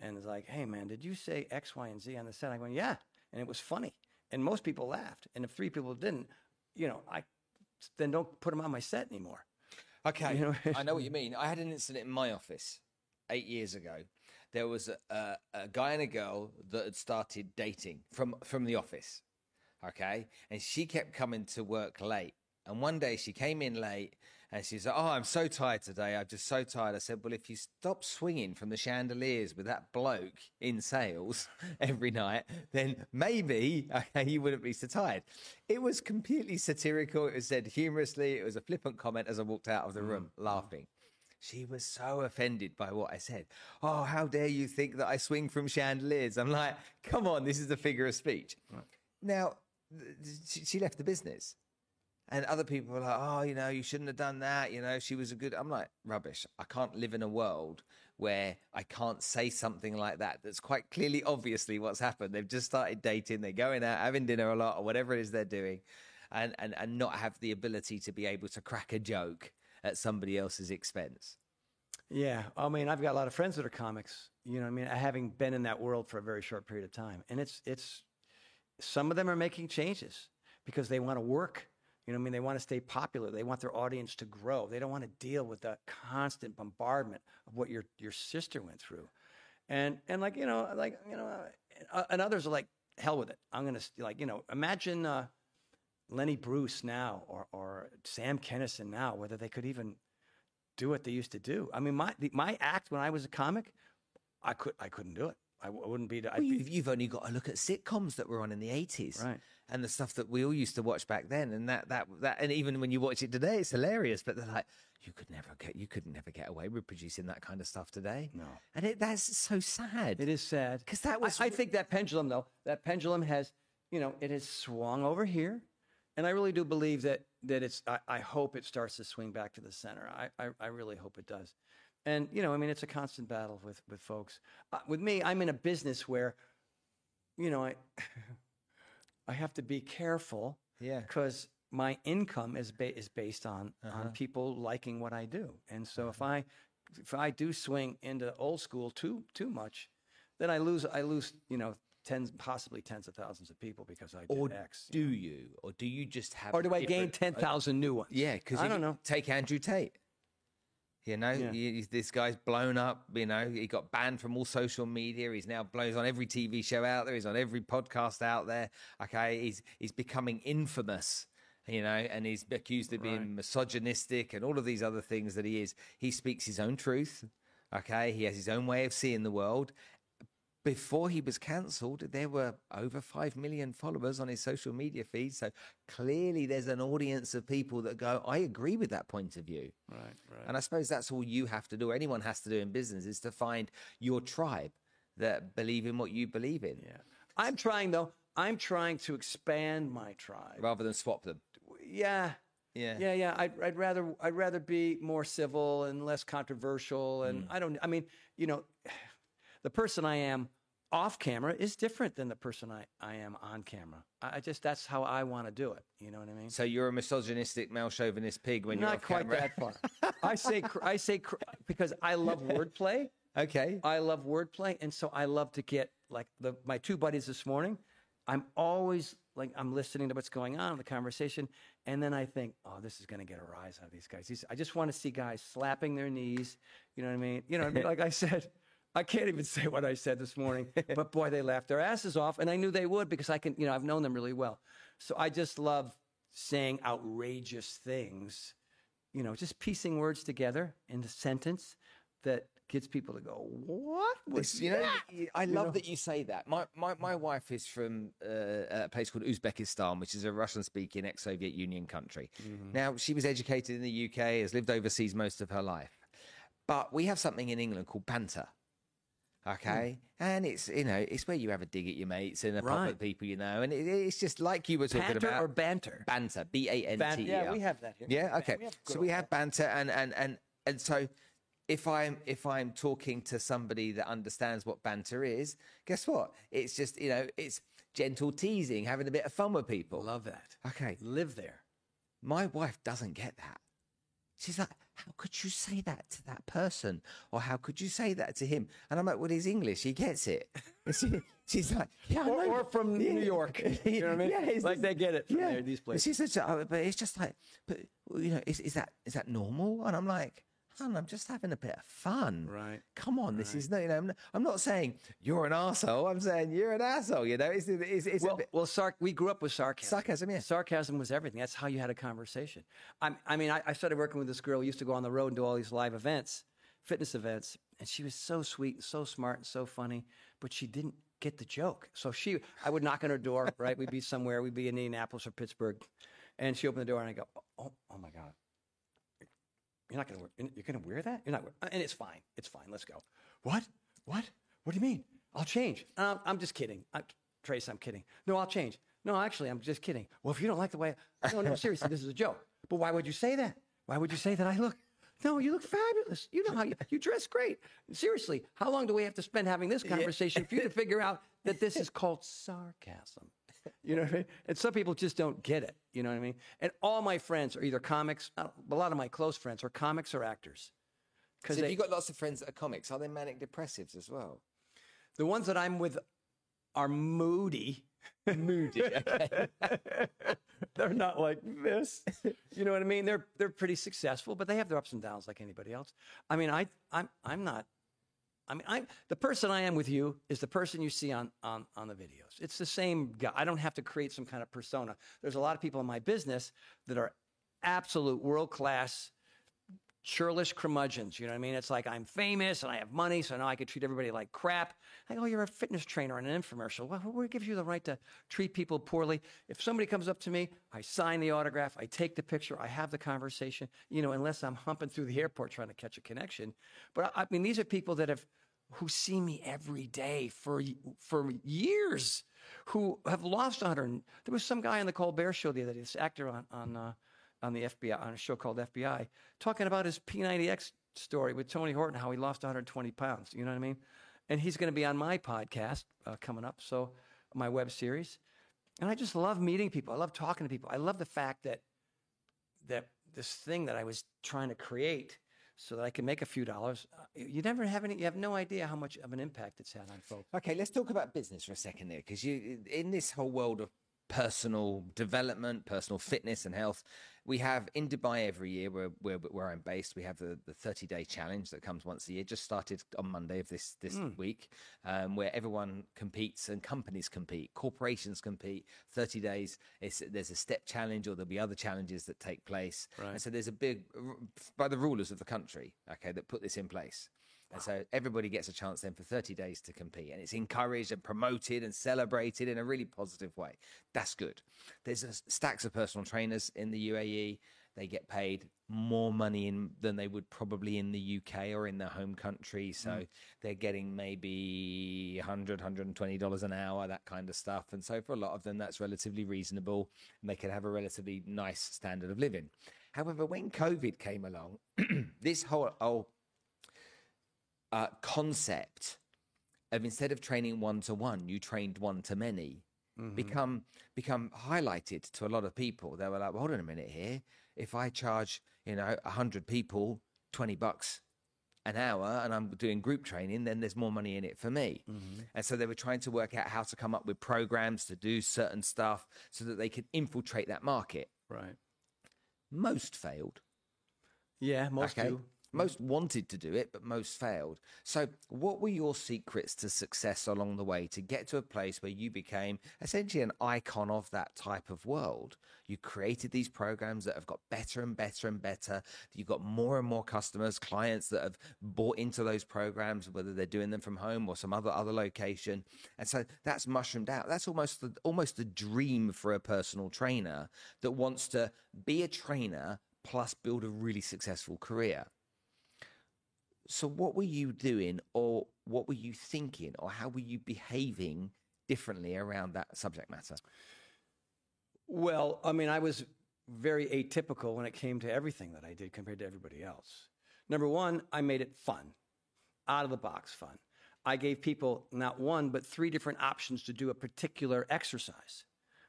and was like, "Hey, man, did you say X, Y, and Z on the set?" I went, "Yeah," and it was funny, and most people laughed, and if three people didn't, you know, I then don't put them on my set anymore. Okay, You know- I know what you mean. I had an incident in my office eight years ago. There was a, a, a guy and a girl that had started dating from from the office. Okay, and she kept coming to work late. And one day she came in late and she's like, "Oh, I'm so tired today. I'm just so tired." I said, "Well, if you stop swinging from the chandeliers with that bloke in sales every night, then maybe okay, you wouldn't be so tired." It was completely satirical. It was said humorously. It was a flippant comment as I walked out of the room, mm. laughing. She was so offended by what I said. Oh, how dare you think that I swing from chandeliers? I'm like, come on, this is a figure of speech. Now, she, she left the business. And other people are like, oh, you know, you shouldn't have done that. You know, she was a good. I'm like, rubbish. I can't live in a world where I can't say something like that. That's quite clearly, obviously, what's happened. They've just started dating. They're going out, having dinner a lot, or whatever it is they're doing, and and and not have the ability to be able to crack a joke at somebody else's expense. Yeah, I mean, I've got a lot of friends that are comics. You know, I mean, having been in that world for a very short period of time, and it's it's some of them are making changes because they want to work. You know, what I mean, they want to stay popular. They want their audience to grow. They don't want to deal with the constant bombardment of what your your sister went through, and and like you know, like you know, uh, and others are like, hell with it. I'm gonna like you know, imagine uh, Lenny Bruce now or or Sam Kinison now, whether they could even do what they used to do. I mean, my the, my act when I was a comic, I could I couldn't do it. I, w- I wouldn't be. Well, be you've, only got to look at sitcoms that were on in the 80s. Right. And the stuff that we all used to watch back then. And that, that, that, and even when you watch it today, it's hilarious. But they're like, you could never get, you could never get away with producing that kind of stuff today. No. And it, that's so sad. It is sad because that was- I, I think that pendulum, though, that pendulum has, you know, it has swung over here, and I really do believe that that it's. I, I hope it starts to swing back to the center. I, I I really hope it does. And you know, I mean, it's a constant battle with with folks. Uh, with me, I'm in a business where, you know, I I have to be careful. Yeah. Because my income is ba- is based on Uh-huh. on people liking what I do, and so if I if I do swing into old school too too much, then I lose I lose you know tens possibly tens of thousands of people because I did Or X. do you? Or do you just have. Or do I gain ten thousand new ones? Yeah, because I don't know. Take Andrew Tate. You know, Yeah. you- this guy's blown up. You know, he got banned from all social media. He's now blows on every TV show out there. He's on every podcast out there. Okay, he's he's becoming infamous. You know, and he's accused of being Right. misogynistic and all of these other things that he is. He speaks his own truth. Okay, he has his own way of seeing the world. Before he was cancelled, there were over 5 million followers on his social media feed. So clearly, there's an audience of people that go, I agree with that point of view. Right, right. And I suppose that's all you have to do, or anyone has to do in business, is to find your tribe that believe in what you believe in yeah, I'm trying though. I'm trying to expand my tribe. rather than swap them. Yeah, Yeah. yeah, yeah. I'd, I'd rather I'd rather be more civil and less controversial. And mm. I don't. I mean, you know, the person I am off camera is different than the person I, I am on camera. I, I just that's how I want to do it. You know what I mean? So you're a misogynistic, male chauvinist pig when you're Not quite camera. that far. I say cr- I say cr- because I love wordplay. Okay. I love wordplay, and so I love to get like the my two buddies this morning. I'm always like I'm listening to what's going on in the conversation, and then I think, oh, this is going to get a rise out of these guys. These, I just want to see guys slapping their knees. You know what I mean? You know, what I mean? like I said, I can't even say what I said this morning, but boy, they laughed their asses off, and I knew they would because I can, you know, I've known them really well. So I just love saying outrageous things. You know, just piecing words together in a sentence that gets people to go, "What was you know, that?" y- I love know? that you say that. My my, my wife is from uh, a place called Uzbekistan, which is a Russian-speaking ex-Soviet Union country. Mm-hmm. Now, she was educated in the UK, has lived overseas most of her life, but we have something in England called banter. Okay, and it's you know it's where you have a dig at your mates and a Hmm. Right. at people you know, and it, it's just like you were talking Banter about or banter? banter, B A N T E yeah, we have that here. Yeah, okay. we so we have banter, and and and and so if I'm if I'm talking to somebody that understands what banter is, guess what? It's just you know it's gentle teasing, having a bit of fun with people. Love that. Okay, Live there. my wife doesn't get that. She's like, how could you say that to that person? Or how could you say that to him? And I'm like, well, he's English. He gets it. She, she's like, yeah, Or, or from yeah, New York. You know what I mean? Yeah, like they get it from there, these places. She said, "Oh, but it's just like, but you know, is, is that is that normal? And I'm like, I'm just having a bit of fun. Right. Come on, this is no, you know, I'm not, I'm not saying you're an asshole. I'm saying you're an asshole. You know, it's it's, it's a Well, bit well, sarc- we grew up with sarcasm. sarcasm. Yeah. Sarcasm was everything. That's how you had a conversation. I'm, I mean, I, I started working with this girl who used to go on the road and do all these live events, fitness events, and she was so sweet and so smart and so funny, but she didn't get the joke. So she, I would knock on her door, right? We'd be somewhere, we'd be in Indianapolis or Pittsburgh, and she opened the door and I go, oh, oh my God. You're not gonna wear. You're gonna wear that? You're not. wear- And it's fine. It's fine. Let's go. What? What? What do you mean? I'll change. Um, I'm just kidding. I, Trace, I'm kidding. No, I'll change. No, actually, I'm just kidding. Well, if you don't like the way, no, no, seriously, this is a joke. But why would you say that? Why would you say that I look? No, you look fabulous. You know how you, you dress great. Seriously, how long do we have to spend having this conversation for you to figure out that this is called sarcasm? You know what I mean? And some people just don't get it. You know what I mean? And all my friends are either comics. A lot of my close friends are comics or actors. Because So if you've got lots of friends that are comics, are they manic depressives as well? the ones that I'm with are moody. Moody. Okay. they're not like this. You know what I mean? They're they're pretty successful, but they have their ups and downs like anybody else. I mean, I I'm I'm not. I mean, I'm the person I am with you is the person you see on on on the videos. It's the same guy. I don't have to create some kind of persona. There's a lot of people in my business that are absolute world class churlish curmudgeons. You know what I mean? It's like I'm famous and I have money, so now I can treat everybody like crap. I go, you're a fitness trainer in an infomercial. Well, who gives you the right to treat people poorly? If somebody comes up to me, I sign the autograph, I take the picture, I have the conversation. You know, unless I'm humping through the airport trying to catch a connection. But I, I mean, these are people that have who see me every day for for years, who have lost 100. There was some guy on the Colbert Show the other day, this actor on on. Uh, on the FBI on a show called FBI, talking about his P90X story with Tony Horton, how he lost 120 pounds. You know what I mean? And he's going to be on my podcast uh, coming up, so my web series. And I just love meeting people. I love talking to people. I love the fact that that this thing that I was trying to create so that I can make a few dollars. Uh, you never have any. You have no idea how much of an impact it's had on folks. Okay, let's talk about business for a second there, because you in this whole world of personal development, personal fitness and health, we have in Dubai every year, where where, where I'm based, we have the the 30 day challenge that comes once a year. Just started on Monday of this this week, um, where everyone competes and companies compete, corporations compete. 30 days. It's, there's a step challenge, or there'll be other challenges that take place. And so there's a big by the rulers of the country, okay, that put this in place. And so everybody gets a chance then for 30 days to compete. And it's encouraged and promoted and celebrated in a really positive way. That's good. There's a, stacks of personal trainers in the UAE. They get paid more money in than they would probably in the UK or in their home country. So mm. they're getting maybe 100 $120 an hour, that kind of stuff. And so for a lot of them, that's relatively reasonable. And they can have a relatively nice standard of living. However, when COVID came along, this whole, whole uh, concept of instead of training one to one, you trained one to many, become become highlighted to a lot of people. They were like, well, "Hold on a minute here. If I charge, you know, hundred people twenty bucks an hour, and I'm doing group training, then there's more money in it for me." And so they were trying to work out how to come up with programs to do certain stuff so that they could infiltrate that market. Right. Most failed. Yeah, most Okay. do. Most wanted to do it, but most failed. So, what were your secrets to success along the way to get to a place where you became essentially an icon of that type of world? You created these programs that have got better and better and better. You've got more and more customers, clients that have bought into those programs, whether they're doing them from home or some other other location. And so that's mushroomed out. That's almost the, almost the dream for a personal trainer that wants to be a trainer plus build a really successful career. So, what were you doing, or what were you thinking, or how were you behaving differently around that subject matter? Well, I mean, I was very atypical when it came to everything that I did compared to everybody else. Number one, I made it fun, out of the box fun. I gave people not one, but three different options to do a particular exercise.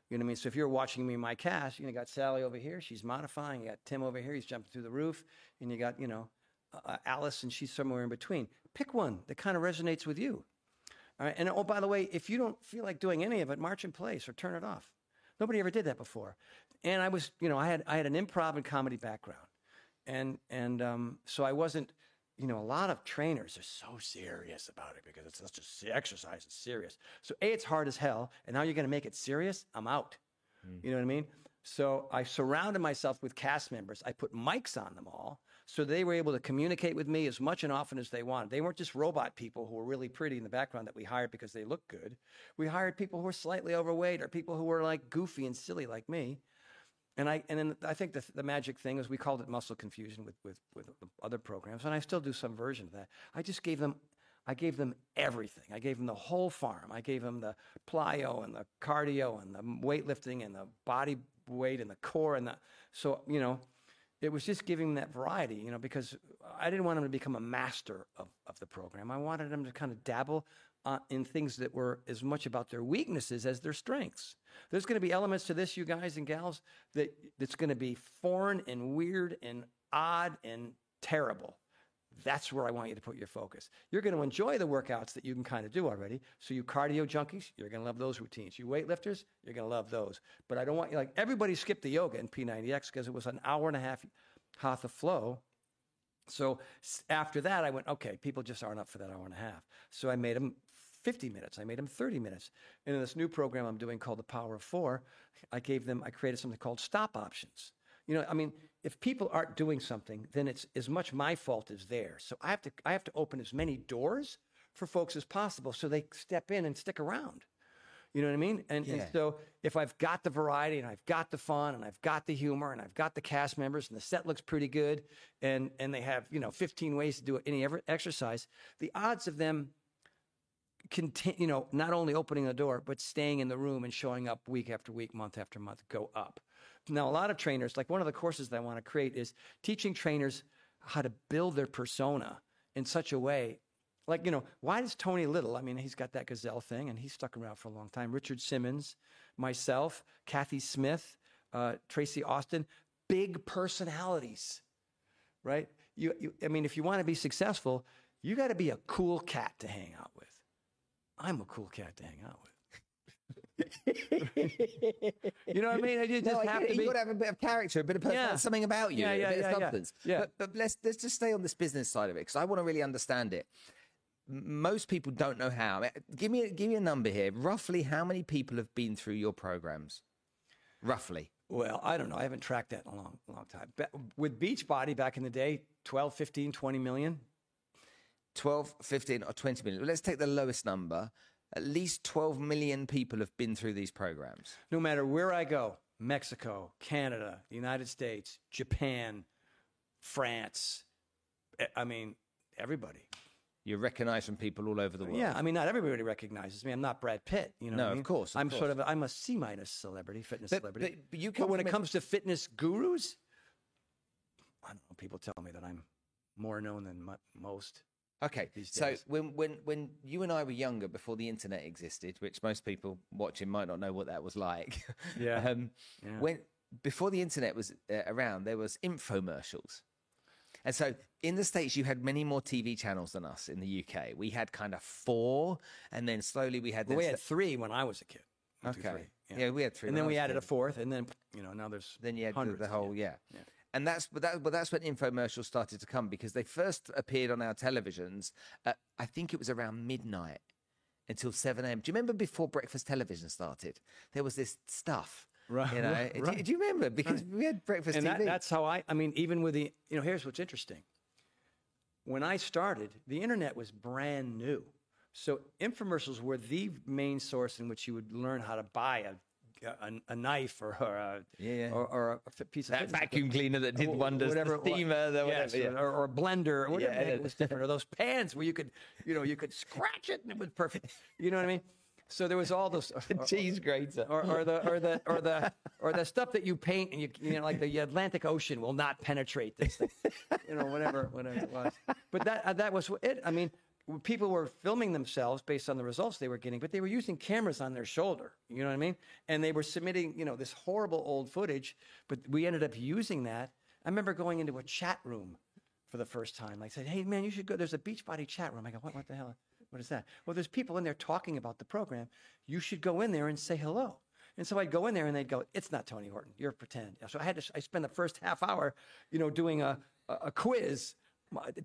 You know what I mean? So if you're watching me in my cast, you know, you got Sally over here, she's modifying. You got Tim over here, he's jumping through the roof. And you got, you know, uh, Alice, and she's somewhere in between. Pick one that kind of resonates with you. All right. And oh, by the way, if you don't feel like doing any of it, march in place or turn it off. Nobody ever did that before. And I was, you know, I had I had an improv and comedy background, and and um, so I wasn't, you know, a lot of trainers are so serious about it because it's such se- exercise. It's serious. So a, it's hard as hell, and now you're going to make it serious. I'm out. You know what I mean? So I surrounded myself with cast members. I put mics on them all so they were able to communicate with me as much and often as they wanted. They weren't just robot people who were really pretty in the background that we hired because they looked good. We hired people who were slightly overweight or people who were like goofy and silly like me. And I and then I think the, the magic thing is we called it muscle confusion with, with with other programs, and I still do some version of that. I just gave them I gave them everything. I gave them the whole farm. I gave them the plyo and the cardio and the weightlifting and the body weight and the core and the so you know it was just giving them that variety, you know, because I didn't want them to become a master of, of the program. I wanted them to kind of dabble uh, in things that were as much about their weaknesses as their strengths. There's going to be elements to this, you guys and gals, that that's going to be foreign and weird and odd and terrible. That's where I want you to put your focus. You're going to enjoy the workouts that you can kind of do already. So you cardio junkies, you're going to love those routines. You weightlifters, you're going to love those. But I don't want you like everybody skipped the yoga in P90X because it was an hour and a half hatha flow. So after that, I went, okay, people just aren't up for that hour and a half. So I made them 50 minutes. I made them 30 minutes. And in this new program I'm doing called the Power of Four, I gave them, I created something called stop options. You know, I mean, if people aren't doing something, then it's as much my fault as theirs. So I have to I have to open as many doors for folks as possible so they step in and stick around. You know what I mean? And, yeah. and, so if I've got the variety and I've got the fun and I've got the humor and I've got the cast members and the set looks pretty good and and they have you know 15 ways to do any exercise, the odds of them continue, you know, not only opening the door but staying in the room and showing up week after week, month after month go up. Now, a lot of trainers, like one of the courses that I want to create is teaching trainers how to build their persona in such a way. Like, you know, why does Tony Little, I mean, he's got that gazelle thing and he's stuck around for a long time. Richard Simmons, myself, Kathy Smith, uh, Tracy Austin, big personalities, right? You, you, I mean, if you want to be successful, you got to be a cool cat to hang out with. I'm a cool cat to hang out with you know what I mean? You just no, have to be. You got to have a bit of character, a bit of yeah. something about you, yeah, yeah, a bit yeah, of substance. Yeah. But, but let's let's just stay on this business side of it because I want to really understand it. Most people don't know how. Give me give me a number here. Roughly, how many people have been through your programs? Roughly. Well, I don't know. I haven't tracked that in a long, long time. But with Beachbody back in the day, 12, 15, 20 million. 12, 15, or 20 million. Let's take the lowest number at least 12 million people have been through these programs. No matter where I go, Mexico, Canada, the United States, Japan, France, eh, I mean, everybody. You're recognized from people all over the world. Yeah, I mean, not everybody recognizes me. I'm not Brad Pitt. You know, no, I mean? of course. Of I'm course. sort of. I'm a C minus celebrity, fitness but, celebrity. But, but you but when it comes to fitness gurus, I don't know. People tell me that I'm more known than most. Okay, so when when when you and I were younger, before the internet existed, which most people watching might not know what that was like. Yeah. um, yeah. When before the internet was uh, around, there was infomercials, and so in the states you had many more TV channels than us. In the UK, we had kind of four, and then slowly we had. Well, we had three when I was a kid. One, okay. Two, yeah. yeah. we had three. And then we added a fourth, and then you know now there's then you had the, the, whole yeah. yeah and that's but that, but that's when infomercials started to come because they first appeared on our televisions. At, I think it was around midnight until seven a.m. Do you remember before breakfast television started? There was this stuff. Right. You know, right. Do, do, you remember? Because right. we had breakfast and TV. That, that's how I. I mean, even with the you know, here's what's interesting. When I started, the internet was brand new. So infomercials were the main source in which you would learn how to buy a a, a knife or, or a yeah, yeah. Or, or, a piece of that vacuum cleaner that did wonders, whatever, the steamer, the yes, whatever, yeah. or, or, a blender, or whatever. It was different. Or those pans where you could, you know, you could scratch it and it was perfect. You know what I mean? So there was all those cheese grater, or, or, the or the or the or the stuff that you paint and you you know like the Atlantic Ocean will not penetrate this thing, you know whatever whatever it was. But that uh, that was it. I mean, people were filming themselves based on the results they were getting, but they were using cameras on their shoulder. You know what I mean? And they were submitting, you know, this horrible old footage, but we ended up using that. I remember going into a chat room for the first time. I said, "Hey, man, you should go. There's a Beachbody chat room." I go, "What? What the hell? What is that?" Well, there's people in there talking about the program. You should go in there and say hello. And so I'd go in there and they'd go, "It's not Tony Horton. You're pretend." So I had to. I spent the first half hour, you know, doing a, a quiz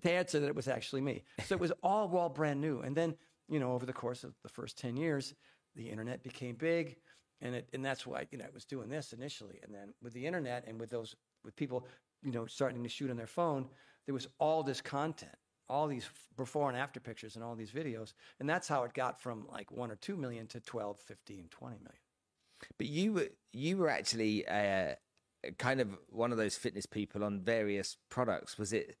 to answer that it was actually me. So it was all all brand new. And then, you know, over the course of the first 10 years, the internet became big. And it, and that's why, you know, I was doing this initially. And then with the internet and with those, with people, you know, starting to shoot on their phone, there was all this content, all these before and after pictures and all these videos. And that's how it got from like one or 2 million to 12, 15, 20 million. But you were, you were actually uh, kind of one of those fitness people on various products. Was it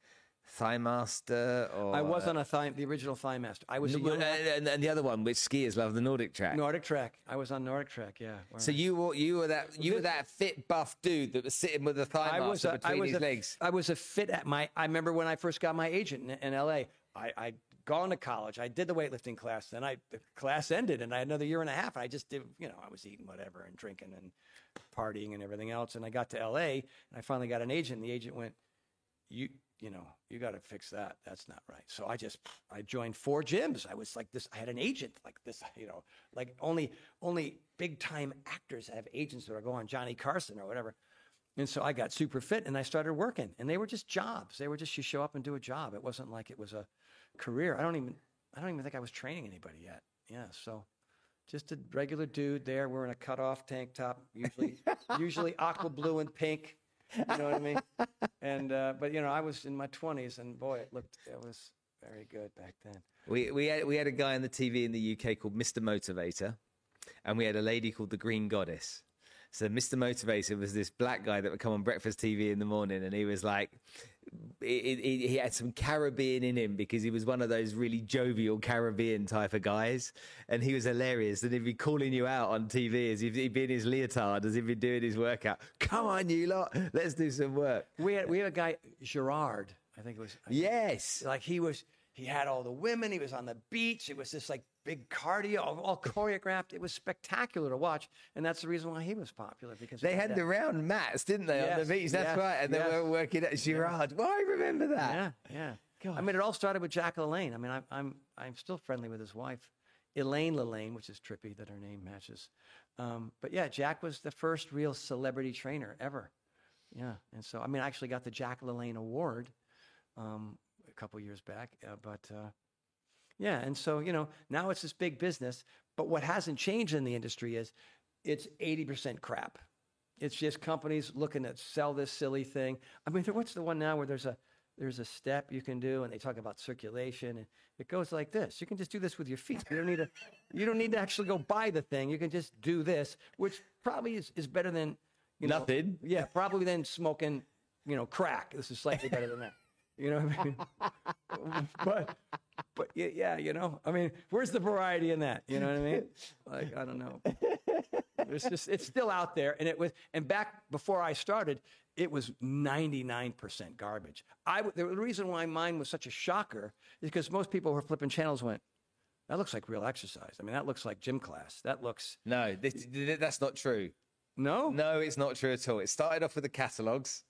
Thighmaster or I was uh, on a thigh, the original ThighMaster. I was a and, young and, and the other one, which skiers love, the NordicTrack. Nordic Track. I was on NordicTrack. Yeah. where So you were you were that you were that fit buff dude that was sitting with a I was master a, I between was his a, legs. I was a fit at my. I remember when I first got my agent in, in L.A. I I'd gone to college. I did the weightlifting class. Then I the class ended, and I had another year and a half. I just did. You know, I was eating whatever and drinking and partying and everything else. And I got to L.A. and I finally got an agent. And the agent went, "You." You know, you got to fix that. That's not right. So I just, I joined four gyms. I was like this. I had an agent like this. You know, like only, only big time actors have agents that are going Johnny Carson or whatever. And so I got super fit and I started working. And they were just jobs. They were just you show up and do a job. It wasn't like it was a career. I don't even I don't even think I was training anybody yet. Yeah. So just a regular dude there wearing a cutoff tank top, usually usually aqua blue and pink. You know what I mean? And uh, but you know, I was in my twenties and boy, it looked it was very good back then. We we had we had a guy on the TV in the UK called Mr. Motivator, and we had a lady called the Green Goddess. So Mr. Motivator was this black guy that would come on breakfast TV in the morning, and he was like, he, he, he had some Caribbean in him because he was one of those really jovial Caribbean type of guys, and he was hilarious. And he'd be calling you out on TV as if he'd be in his leotard, as if he'd be doing his workout. Come on, you lot, let's do some work. We had we had a guy Gilad, I think it was I Yes. like he was he had all the women he was on the beach it was just like big cardio all, choreographed it was spectacular to watch and that's the reason why he was popular because They had that. the round mats, didn't they, on the beach? That's yes, right. And yes. they were working at Gilad. Well, I remember that. yeah yeah i mean it all started with Jack LaLanne i mean I'm, I'm i'm still friendly with his wife Elaine LaLanne which is trippy that her name matches um, but yeah jack was the first real celebrity trainer ever yeah and so i mean i actually got the Jack LaLanne award um, a couple years back uh, but uh, Yeah, and so you know now it's this big business, but what hasn't changed in the industry is it's eighty percent crap. It's just companies looking to sell this silly thing. I mean, what's the one now where there's a there's a step you can do, and they talk about circulation, and it goes like this. You can just do this with your feet. You don't need to you don't need to actually go buy the thing. You can just do this, which probably is, is better than you know, Nothing. yeah, probably than smoking, you know, crack. This is slightly better than that. You know what I mean? but but yeah, yeah, you know, I mean, where's the variety in that? You know what I mean? Like, I don't know. It's just it's still out there, and it was and back before I started, it was ninety nine percent garbage. I the reason why mine was such a shocker is because most people who were flipping channels went, that looks like real exercise. I mean, that looks like gym class. That looks No, this, that's not true. no, No, it's not true at all. It started off with the catalogs.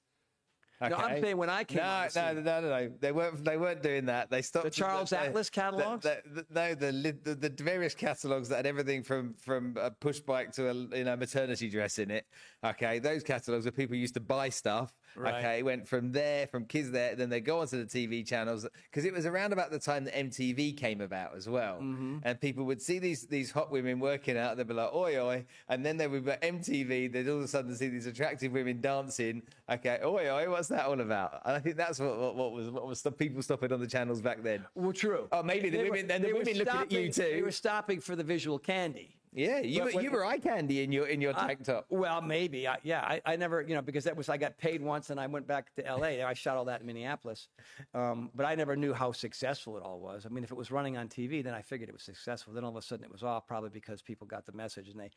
No, I'm saying when I came No, the no, no, no, no. They weren't. They weren't doing that. They stopped The Charles they- Atlas catalogs? the- the- no, the, the the various catalogs that had everything from from a push bike to a you know maternity dress in it. Okay, those catalogs where people used to buy stuff. Right. Okay, went from there, from kids there, then they go onto the TV channels because it was around about the time that MTV came about as well, Mm-hmm. and people would see these these hot women working out. They'd be like, "Oi, oi," and then they would be MTV. They'd all of a sudden see these attractive women dancing. Okay, oi, oi, what's that all about? And I think that's what what, what was what was the people stopping on the channels back then. Well, true. Oh, maybe the They women- then the they were women looking at you stopping- They were stopping for the visual candy. Yeah, you But were, when- you were eye candy in your in your tank top. Well, maybe. I, yeah, I, I never, you know, because that was I got paid once and I went back to L.A. I shot all that in Minneapolis, um, but I never knew how successful it all was. I mean, if it was running on TV, then I figured it was successful. Then all of a sudden it was off, probably because people got the message and they,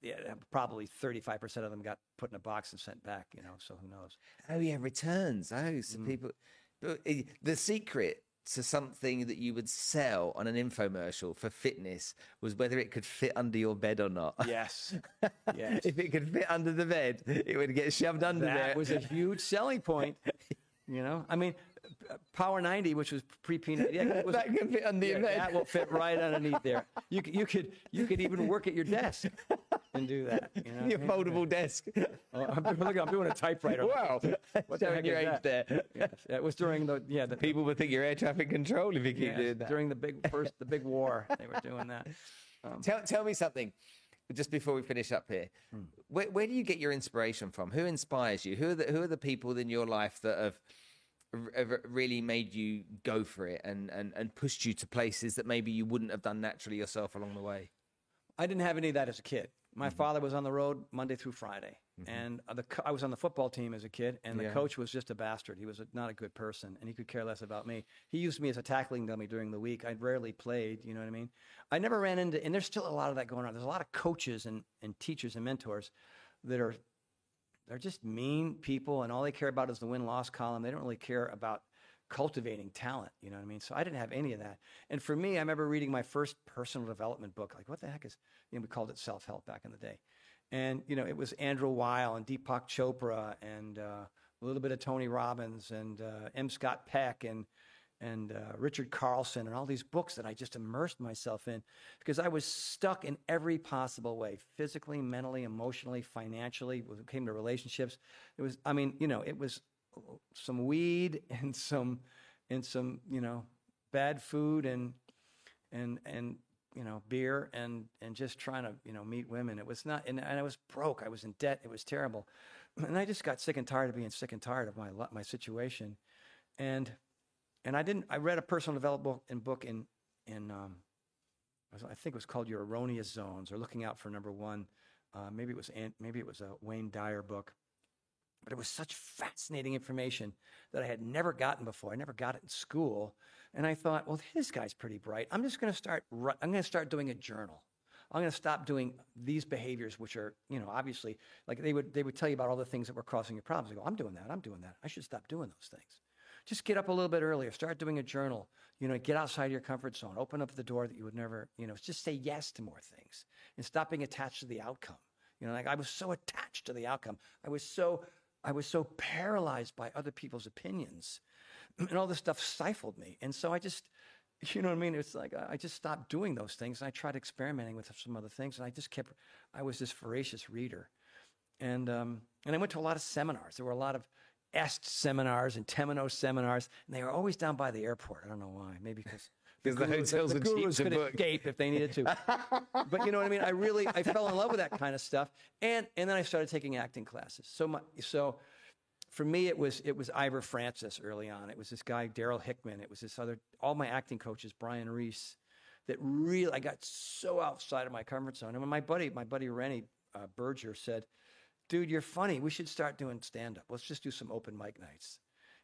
yeah, probably thirty-five percent of them got put in a box and sent back. You know, so who knows? Oh yeah, returns. Oh, so Mm. people. but, uh, The secret to something that you would sell on an infomercial for fitness was whether it could fit under your bed or not. Yes, yes. if it could fit under the bed, it would get shoved under there. That was a huge selling point. You know, I mean, Power 90, which was pre peanut, yeah, was, that can fit under your yeah, that will fit right underneath there. You could, you could, you could even work at your desk and do that. You know? your foldable desk. Oh, I'm, doing- look, I'm doing a typewriter. wow, What the showing heck your age that? there. Yes, it was during the yeah the People would think you're air traffic control if you keep yes, doing that. during the big first the big war they were doing that. Tell, tell me something, just before we finish up here. Hmm. Where, where do you get your inspiration from? Who inspires you? Who are the, who are the people in your life that have really made you go for it and, and, and pushed you to places that maybe you wouldn't have done naturally yourself along the way? I didn't have any of that as a kid. My father was on the road Monday through Friday, and uh, the co- I was on the football team as a kid, and the Yeah. coach was just a bastard. He was a, not a good person, and he could care less about me. He used me as a tackling dummy during the week. I rarely played. You know what I mean? I never ran into, and there's still a lot of that going on. There's a lot of coaches and, and teachers and mentors that are they're just mean people, and all they care about is the win loss column. They don't really care about cultivating talent. You know what I mean? So I didn't have any of that. And for me, I remember reading my first personal development book. Like, what the heck is? You know, we called it self help back in the day. And you know, it was Andrew Weil and Deepak Chopra and uh, a little bit of Tony Robbins and uh, M. Scott Peck and and uh, Richard Carlson and all these books that I just immersed myself in because I was stuck in every possible way physically, mentally, emotionally, financially, when it came to relationships. It was, I mean, you know, it was some weed and some, and some, you know, bad food and, and, and, you know, beer and, and just trying to, you know, meet women. It was not, and, and I was broke. I was in debt. It was terrible. And I just got sick and tired of being sick and tired of my, my situation. And, and I didn't. I read a personal development book in book in um, I think it was called Your Erroneous Zones or Looking Out for Number One. Uh, maybe it was maybe it was a Wayne Dyer book, but it was such fascinating information that I had never gotten before. I never got it in school, and I thought, well, this guy's pretty bright. I'm just going to start. I'm going to start doing a journal. I'm going to stop doing these behaviors, which are, you know, obviously, like they would they would tell you about all the things that were causing your problems. I go, I'm doing that. I'm doing that. I should stop doing those things just get up a little bit earlier. Start doing a journal. You know get outside your comfort zone. Open up the door that you would never you know just say yes to more things and stop being attached to the outcome. You know like i was so attached to the outcome. I was so i was so paralyzed by other people's opinions. And all this stuff stifled me. And so i just you know what i mean? It's like i just stopped doing those things and i tried experimenting with some other things and i just kept i was this voracious reader. And um, and I went to a lot of seminars. There were a lot of EST seminars and Temenos seminars, and they were always down by the airport. I don't know why. Maybe because the hotels the are cheap gurus could escape if they needed to. but you know what I mean. I really I fell in love with that kind of stuff, and and then I started taking acting classes. So my so. For me, it was it was Ivor Francis early on. It was this guy Darryl Hickman. It was this other all my acting coaches Brian Reese that really I got so outside of my comfort zone. And when my buddy my buddy Rennie uh, Berger said, dude, you're funny. We should start doing stand up. Let's just do some open mic nights.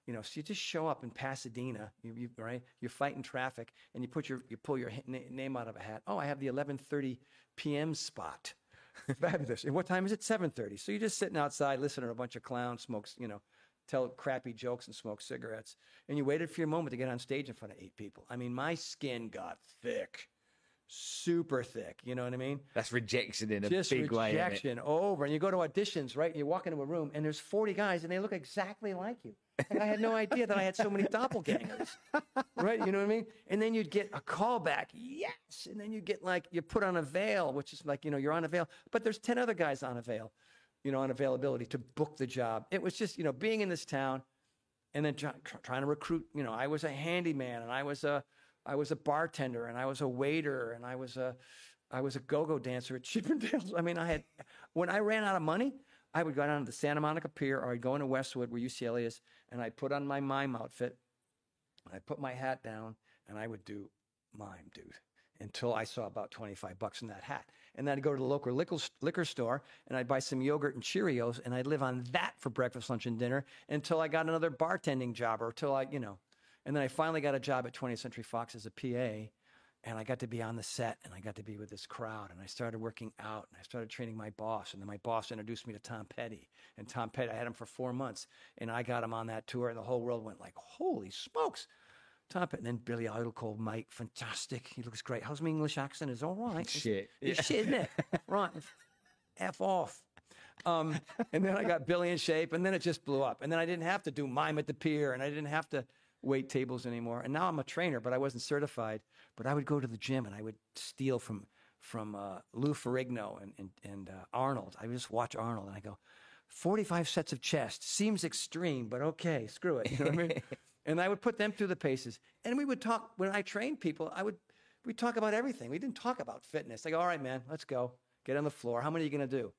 You know, so you just show up in Pasadena, you, you, right? You're fighting traffic, and you put your you pull your na- name out of a hat. Oh, I have the 11:30 p.m. spot. Fabulous. And what time is it? 7:30. So you're just sitting outside, listening to a bunch of clowns smoke, you know, tell crappy jokes and smoke cigarettes, and you waited for your moment to get on stage in front of eight people. I mean, my skin got thick, super thick. You know what I mean? That's rejection in a just big way. rejection over. And you go to auditions, right? And you walk into a room, and there's 40 guys, and they look exactly like you. And I had no idea that I had so many doppelgangers, right? You know what I mean? And then you'd get a call back, yes. And then you get like you put on a veil, which is like you know you're on a veil, but there's 10 other guys on a veil, you know, on availability to book the job. It was just you know being in this town, and then try, try- trying to recruit. You know, I was a handyman, and I was a, I was a bartender, and I was a waiter, and I was a, I was a go-go dancer at Chippendales. I mean, I had, when I ran out of money, I would go down to the Santa Monica Pier, or I'd go into Westwood, where UCLA is, and I'd put on my mime outfit, and I'd put my hat down, and I would do mime, dude, until I saw about 25 bucks in that hat. And then I'd go to the local liquor, liquor store and I'd buy some yogurt and Cheerios and I'd live on that for breakfast, lunch, and dinner until I got another bartending job or until I, you know. And then I finally got a job at 20th Century Fox as a PA and I got to be on the set and I got to be with this crowd and I started working out and I started training my boss and then my boss introduced me to Tom Petty and Tom Petty I had him for 4 months and I got him on that tour and the whole world went like holy smokes! Tom Petty and then Billy Idol called Mike fantastic he looks great. How's my English accent? Is all right. Shit. it's shit isn't it? Right. F off. Um, and then I got Billy in shape, and then it just blew up. And then I didn't have to do mime at the pier, and I didn't have to wait tables anymore. And now I'm a trainer, but I wasn't certified. But I would go to the gym and I would steal from from uh, Lou Ferrigno and and, and uh, Arnold. I would just watch Arnold, and I go, 45 sets of chest seems extreme, but okay, screw it. You know what I mean? and I would put them through the paces, and we would talk. When I trained people, I would we talk about everything. We didn't talk about fitness. Like, all right, man, let's go. Get on the floor. How many are you going to do?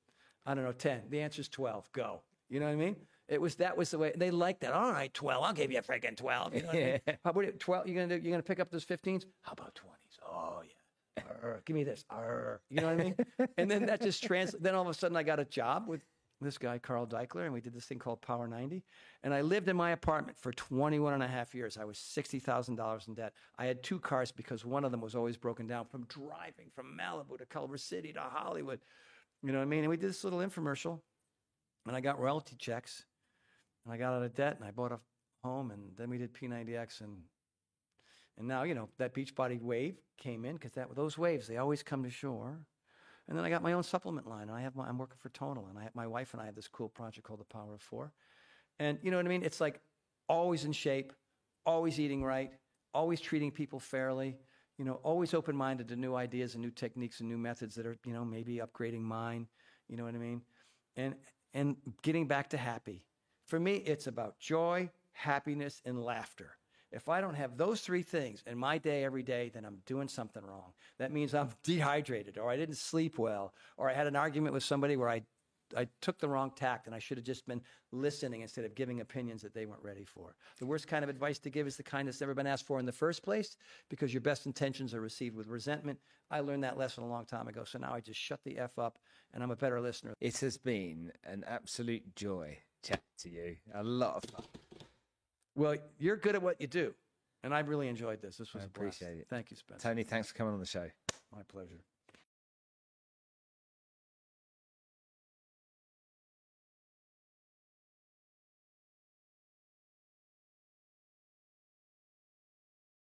I don't know, 10. The answer's 12. Go. You know what I mean? It was that was the way they liked that. All right, 12. I'll give you a freaking 12. You know what I mean? How about 12? You're going to do, you're to pick up those 15s? How about 20s? Oh, yeah. Arr, give me this. Arr. You know what I mean? and then that just trans. Then all of a sudden, I got a job with this guy, Carl Daikeler, and we did this thing called Power 90. And I lived in my apartment for 21 and a half years. I was $60,000 in debt. I had two cars because one of them was always broken down from driving from Malibu to Culver City to Hollywood. You know what I mean? And we did this little infomercial, and I got royalty checks, and I got out of debt, and I bought a home, and then we did P90X, and and now you know that Beachbody wave came in because that those waves they always come to shore. And then I got my own supplement line, and I have my, I'm working for Tonal, and I have, my wife and I have this cool project called the Power of Four. And you know what I mean? It's like always in shape, always eating right, always treating people fairly, you know, always open minded to new ideas and new techniques and new methods that are, you know, maybe upgrading mine. You know what I mean? And and getting back to happy. For me, it's about joy, happiness, and laughter. If I don't have those three things in my day every day, then I'm doing something wrong. That means I'm dehydrated, or I didn't sleep well, or I had an argument with somebody where I, I took the wrong tact and I should have just been listening instead of giving opinions that they weren't ready for. The worst kind of advice to give is the kind that's never been asked for in the first place because your best intentions are received with resentment. I learned that lesson a long time ago, so now I just shut the F up and I'm a better listener. It has been an absolute joy chatting to you. A lot of fun. Well, you're good at what you do. And I really enjoyed this. This was I appreciate it. Thank you, Spencer. Tony, thanks for coming on the show. My pleasure.